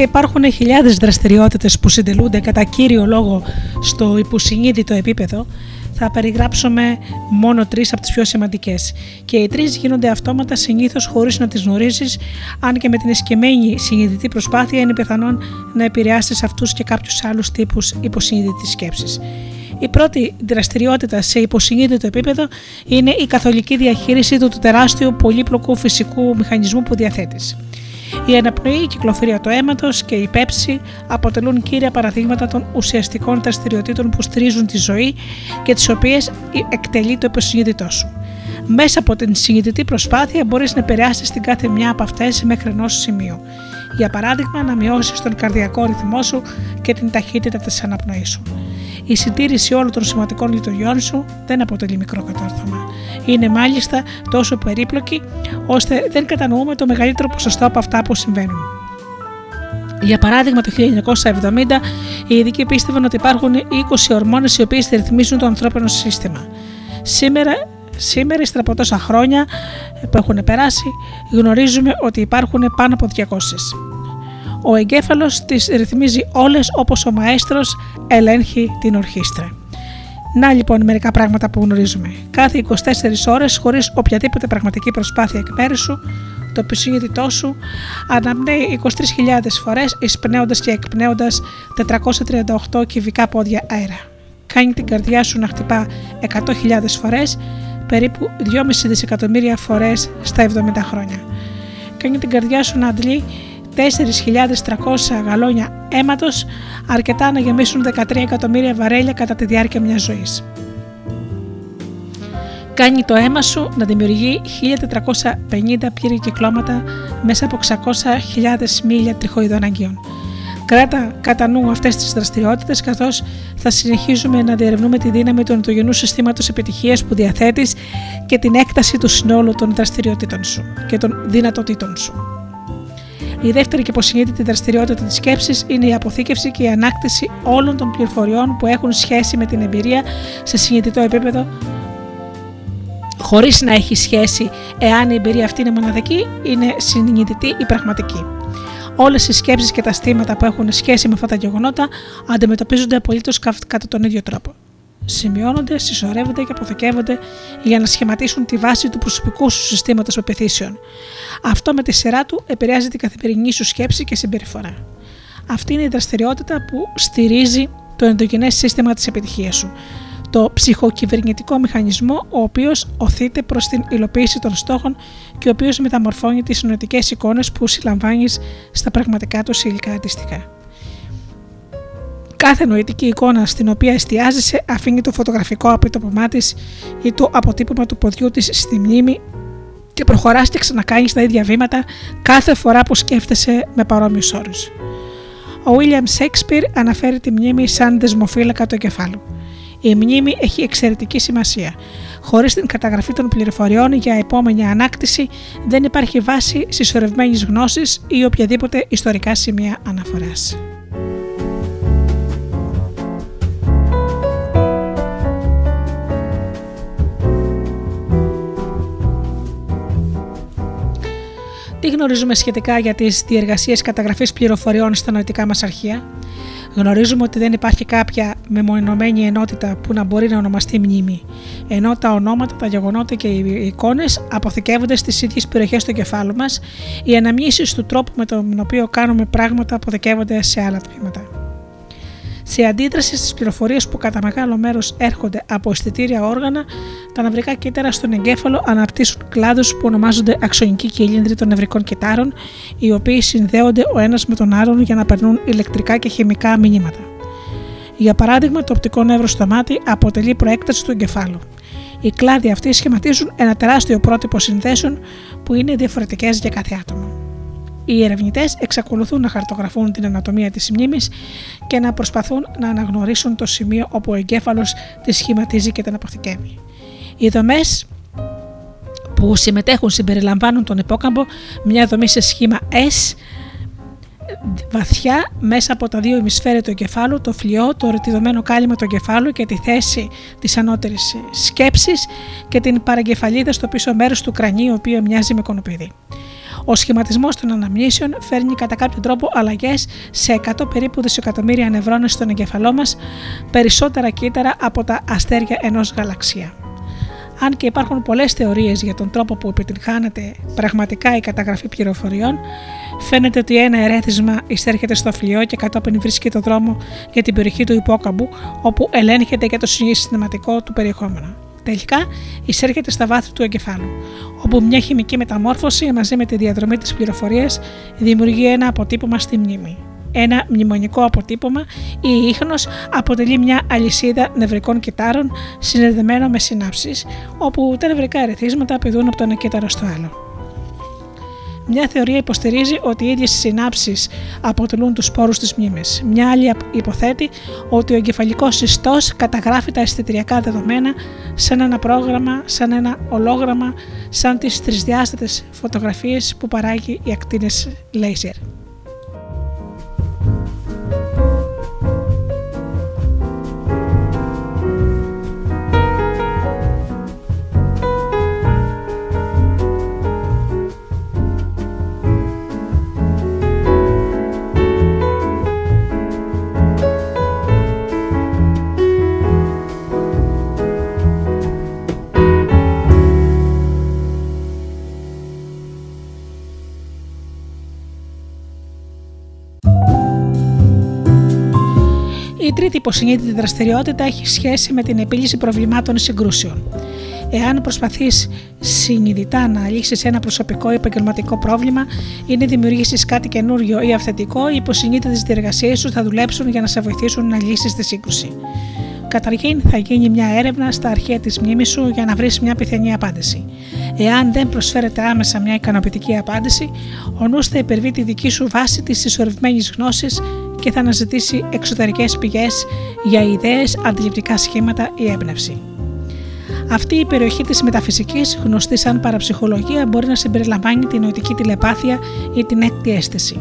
Αν και υπάρχουν χιλιάδες δραστηριότητες που συντελούνται κατά κύριο λόγο στο υποσυνείδητο επίπεδο, θα περιγράψουμε μόνο τρεις από τις πιο σημαντικές και οι τρεις γίνονται αυτόματα συνήθως χωρίς να τις γνωρίζεις αν και με την εσκεμμένη συνειδητή προσπάθεια είναι πιθανόν να επηρεάσεις αυτούς και κάποιους άλλους τύπους υποσυνείδητης σκέψης. Η πρώτη δραστηριότητα σε υποσυνείδητο επίπεδο είναι η καθολική διαχείριση του τεράστιου πολύπλοκου φυσικού μηχανισμού που διαθέτεις. Η αναπνοή, η κυκλοφορία του αίματος και η πέψη αποτελούν κύρια παραδείγματα των ουσιαστικών δραστηριοτήτων που στηρίζουν τη ζωή και τις οποίες εκτελεί το υποσυνείδητό σου. Μέσα από την συνειδητή προσπάθεια μπορείς να επηρεάσεις την κάθε μια από αυτές μέχρι ενός σημείου. Για παράδειγμα, να μειώσεις τον καρδιακό ρυθμό σου και την ταχύτητα της αναπνοής σου. Η συντήρηση όλων των σημαντικών λειτουργιών σου δεν αποτελεί μικρό κατόρθωμα. Είναι μάλιστα τόσο περίπλοκη, ώστε δεν κατανοούμε το μεγαλύτερο ποσοστό από αυτά που συμβαίνουν. Για παράδειγμα, το 1970 οι ειδικοί πίστευαν ότι υπάρχουν 20 ορμόνες οι οποίες ρυθμίζουν το ανθρώπινο σύστημα. Σήμερα, σήμερα, ύστερα από τόσα χρόνια που έχουν περάσει, γνωρίζουμε ότι υπάρχουν πάνω από 200. Ο εγκέφαλος τις ρυθμίζει όλες όπως ο μαέστρος ελέγχει την ορχήστρα. Να λοιπόν μερικά πράγματα που γνωρίζουμε. Κάθε 24 ώρες χωρίς οποιαδήποτε πραγματική προσπάθεια εκ μέρους σου, το επισυνείδητό σου αναπνέει 23.000 φορές εισπνέοντας και εκπνέοντας 438 κυβικά πόδια αέρα. Κάνει την καρδιά σου να χτυπά 100.000 φορές, περίπου 2,5 δισεκατομμύρια φορές στα 70 χρόνια. Κάνει την καρδιά σου να αντλεί 4.300 γαλόνια αίματος, αρκετά να γεμίσουν 13 εκατομμύρια βαρέλια κατά τη διάρκεια μιας ζωής. Κάνει το αίμα σου να δημιουργεί 1.450 πλήρη κυκλώματα μέσα από 600.000 μίλια τριχοειδών αγγείων. Κράτα κατά νου αυτές τις δραστηριότητες καθώς θα συνεχίζουμε να διερευνούμε τη δύναμη του ενδογενού συστήματος επιτυχίας που διαθέτεις και την έκταση του συνόλου των δραστηριοτήτων σου και των δυνατοτήτων σου. Η δεύτερη και υποσυνείδητη δραστηριότητα της σκέψης είναι η αποθήκευση και η ανάκτηση όλων των πληροφοριών που έχουν σχέση με την εμπειρία σε συνειδητό επίπεδο, χωρίς να έχει σχέση εάν η εμπειρία αυτή είναι μοναδική, είναι συνειδητή ή πραγματική. Όλες οι σκέψεις και τα στήματα που έχουν σχέση με αυτά τα γεγονότα αντιμετωπίζονται απολύτως κατά τον ίδιο τρόπο. Σημειώνονται, συσσωρεύονται και αποθηκεύονται για να σχηματίσουν τη βάση του προσωπικού σου συστήματος πεπιθήσεων. Αυτό με τη σειρά του επηρεάζει την καθημερινή σου σκέψη και συμπεριφορά. Αυτή είναι η δραστηριότητα που στηρίζει το ενδογενέ σύστημα της επιτυχίας σου. Το ψυχοκυβερνητικό μηχανισμό, ο οποίος οθείται προς την υλοποίηση των στόχων και ο οποίος μεταμορφώνει τις νοητικέ εικόνες που συλλαμβάνεις στα πραγματικά του υλικά αντίστοιχα. Κάθε νοητική εικόνα στην οποία εστιάζεσαι αφήνει το φωτογραφικό απίτοπωμά της ή το αποτύπωμα του ποδιού της στη μνήμη και προχωράς και ξανακάνεις τα ίδια βήματα κάθε φορά που σκέφτεσαι με παρόμοιους όρους. Ο William Shakespeare αναφέρει τη μνήμη σαν δεσμοφύλακα του εγκεφάλου. Η μνήμη έχει εξαιρετική σημασία. Χωρίς την καταγραφή των πληροφοριών για επόμενη ανάκτηση, δεν υπάρχει βάση συσσωρευμένης γνώσης ή οποιαδήποτε ιστορικά σημεία αναφοράς. Τι γνωρίζουμε σχετικά για τις διεργασίες καταγραφής πληροφοριών στα νοητικά μας αρχεία; Γνωρίζουμε ότι δεν υπάρχει κάποια μεμονωμένη ενότητα που να μπορεί να ονομαστεί μνήμη, ενώ τα ονόματα, τα γεγονότα και οι εικόνες αποθηκεύονται στις ίδιες περιοχές του κεφάλου μας, οι αναμνήσεις του τρόπου με τον οποίο κάνουμε πράγματα αποθηκεύονται σε άλλα τμήματα. Σε αντίδραση στις πληροφορίες που κατά μεγάλο μέρος έρχονται από αισθητήρια όργανα, τα νευρικά κύτταρα στον εγκέφαλο αναπτύσσουν κλάδους που ονομάζονται αξονικοί κύλινδροι των νευρικών κυτάρων, οι οποίοι συνδέονται ο ένας με τον άλλον για να περνούν ηλεκτρικά και χημικά μηνύματα. Για παράδειγμα, το οπτικό νεύρο στο μάτι αποτελεί προέκταση του εγκεφάλου. Οι κλάδοι αυτοί σχηματίζουν ένα τεράστιο πρότυπο συνδέσεων που είναι διαφορετικές για κάθε άτομο. Οι ερευνητές εξακολουθούν να χαρτογραφούν την ανατομία της μνήμης και να προσπαθούν να αναγνωρίσουν το σημείο όπου ο εγκέφαλος τη σχηματίζει και την αποθηκεύει. Οι δομές που συμμετέχουν συμπεριλαμβάνουν τον υπόκαμπο, μια δομή σε σχήμα S, βαθιά μέσα από τα δύο ημισφαίρια του εγκεφάλου, το φλοιό, το ρητιδωμένο κάλυμα του εγκεφάλου και τη θέση της ανώτερης σκέψης και την παραγκεφαλίδα στο πίσω μέρος του κρανίου, η οποία μοιάζει με κονοπίδι. Ο σχηματισμός των αναμνήσεων φέρνει κατά κάποιο τρόπο αλλαγές σε 100 περίπου δισεκατομμύρια νευρώνες στον εγκεφαλό μας, περισσότερα κύτταρα από τα αστέρια ενός γαλαξία. Αν και υπάρχουν πολλές θεωρίες για τον τρόπο που επιτυγχάνεται πραγματικά η καταγραφή πληροφοριών, φαίνεται ότι ένα ερέθισμα εισέρχεται στο φλοιό και κατόπιν βρίσκει το δρόμο για την περιοχή του υπόκαμπου, όπου ελέγχεται για το συναισθηματικό του περιεχόμενο. Τελικά εισέρχεται στα βάθη του εγκεφάλου, όπου μια χημική μεταμόρφωση μαζί με τη διαδρομή της πληροφορίας δημιουργεί ένα αποτύπωμα στη μνήμη. Ένα μνημονικό αποτύπωμα ή ίχνος αποτελεί μια αλυσίδα νευρικών κυτάρων συνδεδεμένο με συνάψεις, όπου τα νευρικά ερεθίσματα πηδούν από το ένα κύτταρο στο άλλο. Μια θεωρία υποστηρίζει ότι οι ίδιες συνάψεις αποτελούν τους σπόρους της μνήμης. Μια άλλη υποθέτει ότι ο εγκεφαλικός ιστό καταγράφει τα αισθητηριακά δεδομένα σαν ένα πρόγραμμα, σαν ένα ολόγραμμα, σαν τις τρισδιάστατες φωτογραφίες που παράγει οι ακτίνε λέιζερ. Τρίτη υποσυνείδητη δραστηριότητα έχει σχέση με την επίλυση προβλημάτων συγκρούσεων. Εάν προσπαθείς συνειδητά να λύσεις ένα προσωπικό ή επαγγελματικό πρόβλημα ή να δημιουργήσεις κάτι καινούριο ή αυθεντικό, οι υποσυνείδητες διεργασίες σου θα δουλέψουν για να σε βοηθήσουν να λύσεις τη σύγκρουση. Καταρχήν, θα γίνει μια έρευνα στα αρχαία της μνήμης σου για να βρεις μια πιθανή απάντηση. Εάν δεν προσφέρεται άμεσα μια ικανοποιητική απάντηση, ο νους θα υπερβεί τη δική σου βάση της συσσωρευμένη γνώσης και θα αναζητήσει εξωτερικές πηγές για ιδέες, αντιληπτικά σχήματα ή έμπνευση. Αυτή η περιοχή της μεταφυσικής, γνωστή σαν παραψυχολογία, μπορεί να συμπεριλαμβάνει την νοητική τηλεπάθεια ή την έκτη αίσθηση.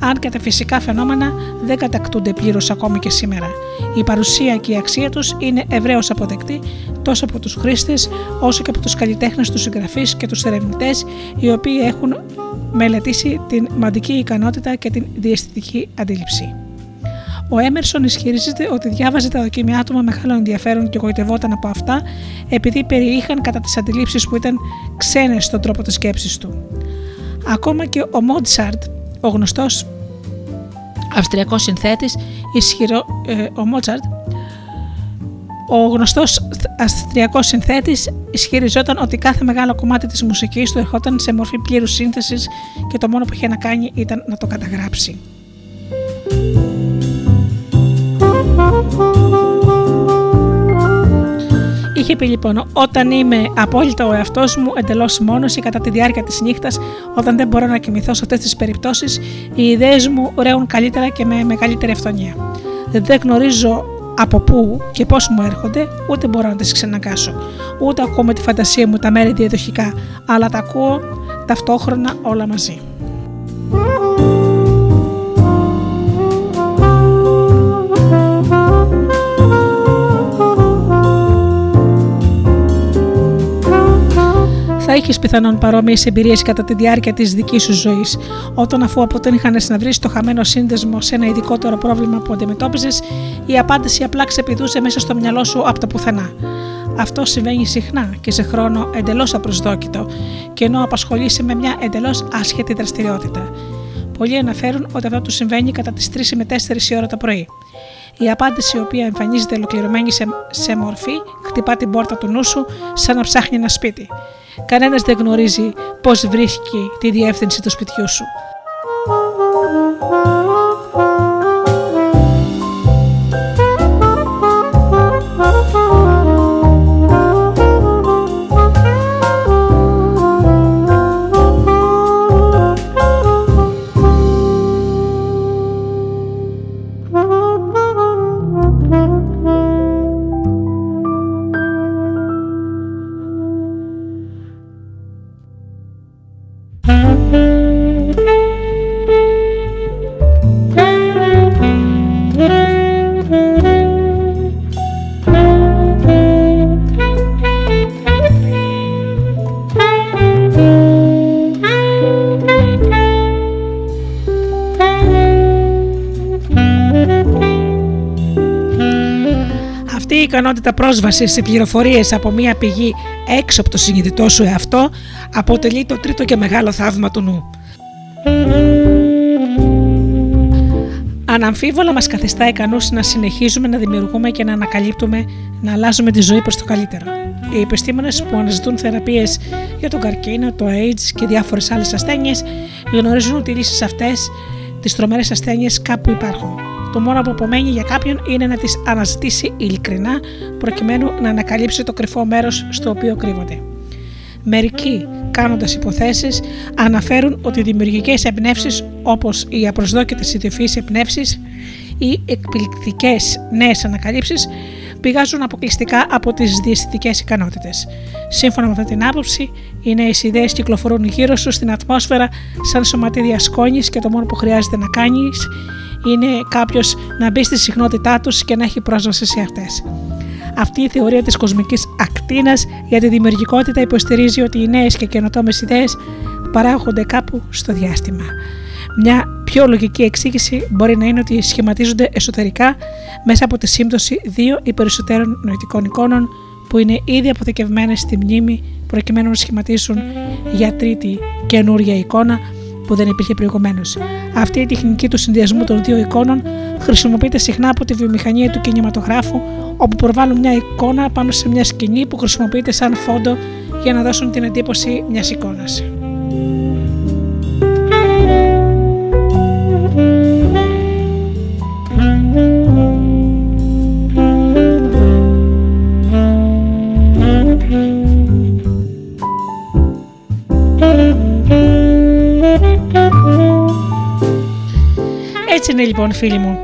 Αν και τα φυσικά φαινόμενα δεν κατακτούνται πλήρως ακόμη και σήμερα. Η παρουσία και η αξία τους είναι ευρέως αποδεκτή τόσο από τους χρήστες όσο και από τους καλλιτέχνες, τους συγγραφείς και τους ερευνητές, οι οποίοι έχουν μελετήσει την μαντική ικανότητα και την διαισθητική αντίληψη. Ο Έμερσον ισχυρίζεται ότι διάβαζε τα δοκίμια του με μεγάλο ενδιαφέρον και γοητευόταν από αυτά επειδή περιείχαν κατά τις αντιλήψεις που ήταν ξένες στον τρόπο της σκέψης του. Ακόμα και ο Μόντσαρντ, ο γνωστός αυστριακός συνθέτης, ισχυρο, ε, ο Μότσαρτ, ο γνωστός αυστριακός συνθέτης ισχυριζόταν ότι κάθε μεγάλο κομμάτι της μουσικής του ερχόταν σε μορφή πλήρους σύνθεσης και το μόνο που είχε να κάνει ήταν να το καταγράψει. Είχε πει λοιπόν: Όταν είμαι απόλυτα ο εαυτός μου, εντελώς μόνος ή κατά τη διάρκεια της νύχτας, όταν δεν μπορώ να κοιμηθώ σε αυτές τις περιπτώσεις, οι ιδέες μου ρέουν καλύτερα και με μεγαλύτερη αυθονία. Δεν γνωρίζω από πού και πώς μου έρχονται, ούτε μπορώ να τις ξεναγκάσω. Ούτε ακούω με τη φαντασία μου τα μέρη διαδοχικά, αλλά τα ακούω ταυτόχρονα όλα μαζί. Έχεις πιθανόν παρόμοιες εμπειρίες κατά τη διάρκεια της δικής σου ζωής, όταν αφού αποτύχανε να βρει το χαμένο σύνδεσμο σε ένα ειδικότερο πρόβλημα που αντιμετώπιζες, η απάντηση απλά ξεπηδούσε μέσα στο μυαλό σου από τα πουθενά. Αυτό συμβαίνει συχνά και σε χρόνο εντελώς απροσδόκητο, και ενώ απασχολείσαι με μια εντελώς άσχετη δραστηριότητα. Πολλοί αναφέρουν ότι αυτό του συμβαίνει κατά τις 3 με 4 η ώρα το πρωί. Η απάντηση, η οποία εμφανίζεται ολοκληρωμένη σε, σε μορφή, χτυπά την πόρτα του νου σου σαν να ψάχνει ένα σπίτι. Κανένας δεν γνωρίζει πώς βρίσκει τη διεύθυνση του σπιτιού σου. Ικανότητα πρόσβασης σε πληροφορίες από μία πηγή έξω από το συνειδητό σου εαυτό αποτελεί το τρίτο και μεγάλο θαύμα του νου. Αναμφίβολα μας καθιστά ικανούς να συνεχίζουμε να δημιουργούμε και να ανακαλύπτουμε να αλλάζουμε τη ζωή προς το καλύτερο. Οι επιστήμονες που αναζητούν θεραπείες για τον καρκίνο, το AIDS και διάφορες άλλες ασθένειες γνωρίζουν ότι οι λύσεις αυτές, τις τρομερές ασθένειες κάπου υπάρχουν. Το μόνο που απομένει για κάποιον είναι να τις αναζητήσει ειλικρινά προκειμένου να ανακαλύψει το κρυφό μέρος στο οποίο κρύβονται. Μερικοί, κάνοντας υποθέσεις, αναφέρουν ότι οι δημιουργικές εμπνεύσεις όπως οι απροσδόκητες ιδιοφυείς εμπνεύσεις ή εκπληκτικές νέες ανακαλύψεις πηγάζουν αποκλειστικά από τις διαισθητικές ικανότητες. Σύμφωνα με αυτή την άποψη, οι νέες ιδέες κυκλοφορούν γύρω σου στην ατμόσφαιρα σαν σωματίδια σκόνης και το μόνο που χρειάζεται να κάνεις είναι κάποιος να μπει στη συχνότητά τους και να έχει πρόσβαση σε αυτές. Αυτή η θεωρία της κοσμικής ακτίνας για τη δημιουργικότητα υποστηρίζει ότι οι νέες και καινοτόμες ιδέες παράγονται κάπου στο διάστημα. Μια πιο λογική εξήγηση μπορεί να είναι ότι σχηματίζονται εσωτερικά μέσα από τη σύμπτωση δύο ή περισσότερων νοητικών εικόνων που είναι ήδη αποθηκευμένες στη μνήμη προκειμένου να σχηματίσουν για τρίτη καινούρια εικόνα που δεν υπήρχε προηγουμένως. Αυτή η τεχνική του συνδυασμού των δύο εικόνων χρησιμοποιείται συχνά από τη βιομηχανία του κινηματογράφου, όπου προβάλλουν μια εικόνα πάνω σε μια σκηνή που χρησιμοποιείται σαν φόντο για να δώσουν την εντύπωση μιας εικόνας. Έτσι είναι λοιπόν φίλοι μου.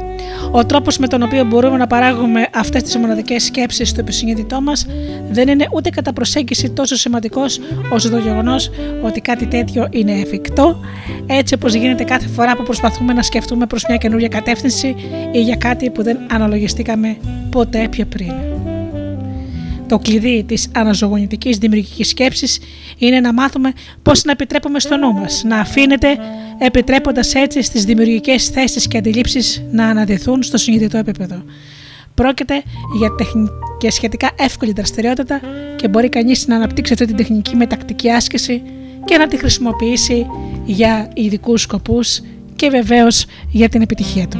Ο τρόπος με τον οποίο μπορούμε να παράγουμε αυτές τις μοναδικές σκέψεις στο επισυνείδητό μας δεν είναι ούτε κατά προσέγγιση τόσο σημαντικός όσο το γεγονός ότι κάτι τέτοιο είναι εφικτό, έτσι όπως γίνεται κάθε φορά που προσπαθούμε να σκεφτούμε προς μια καινούργια κατεύθυνση ή για κάτι που δεν αναλογιστήκαμε ποτέ πιο πριν. Το κλειδί της αναζωογονητικής δημιουργικής σκέψης είναι να μάθουμε πώς να επιτρέπουμε στο νου μας να αφήνεται, επιτρέποντας έτσι στις δημιουργικές θέσεις και αντιλήψεις να αναδεθούν στο συνειδητό επίπεδο. Πρόκειται για τεχνική και σχετικά εύκολη δραστηριότητα και μπορεί κανείς να αναπτύξει αυτή την τεχνική με τακτική άσκηση και να τη χρησιμοποιήσει για ειδικούς σκοπούς και βεβαίως για την επιτυχία του.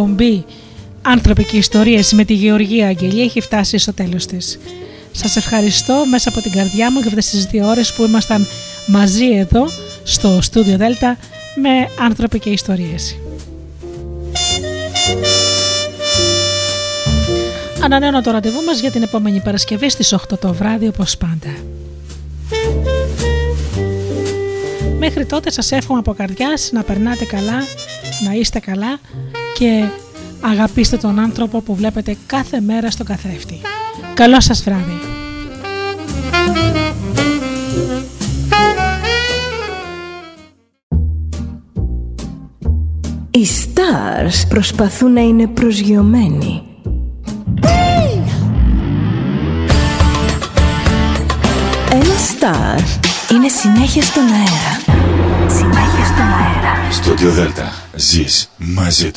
Εκπομπή Άνθρωποι και Ιστορίες με τη Γεωργία Αγγελία έχει φτάσει στο τέλος της. Σας ευχαριστώ μέσα από την καρδιά μου για αυτές τις δύο ώρες που ήμασταν μαζί εδώ στο στούντιο Δέλτα με Άνθρωποι και Ιστορίες. Ανανέωνα το ραντεβού μας για την επόμενη Παρασκευή στις 8 το βράδυ όπως πάντα. Μέχρι τότε σας εύχομαι από καρδιάς να περνάτε καλά, να είστε καλά και αγαπήστε τον άνθρωπο που βλέπετε κάθε μέρα στον καθρέφτη. Καλό σας βράδυ. Οι stars προσπαθούν να είναι προσγειωμένοι. Ένα star είναι συνέχεια στον αέρα. Συνέχεια στον αέρα. Στο Δέλτα ζεις μαζί του.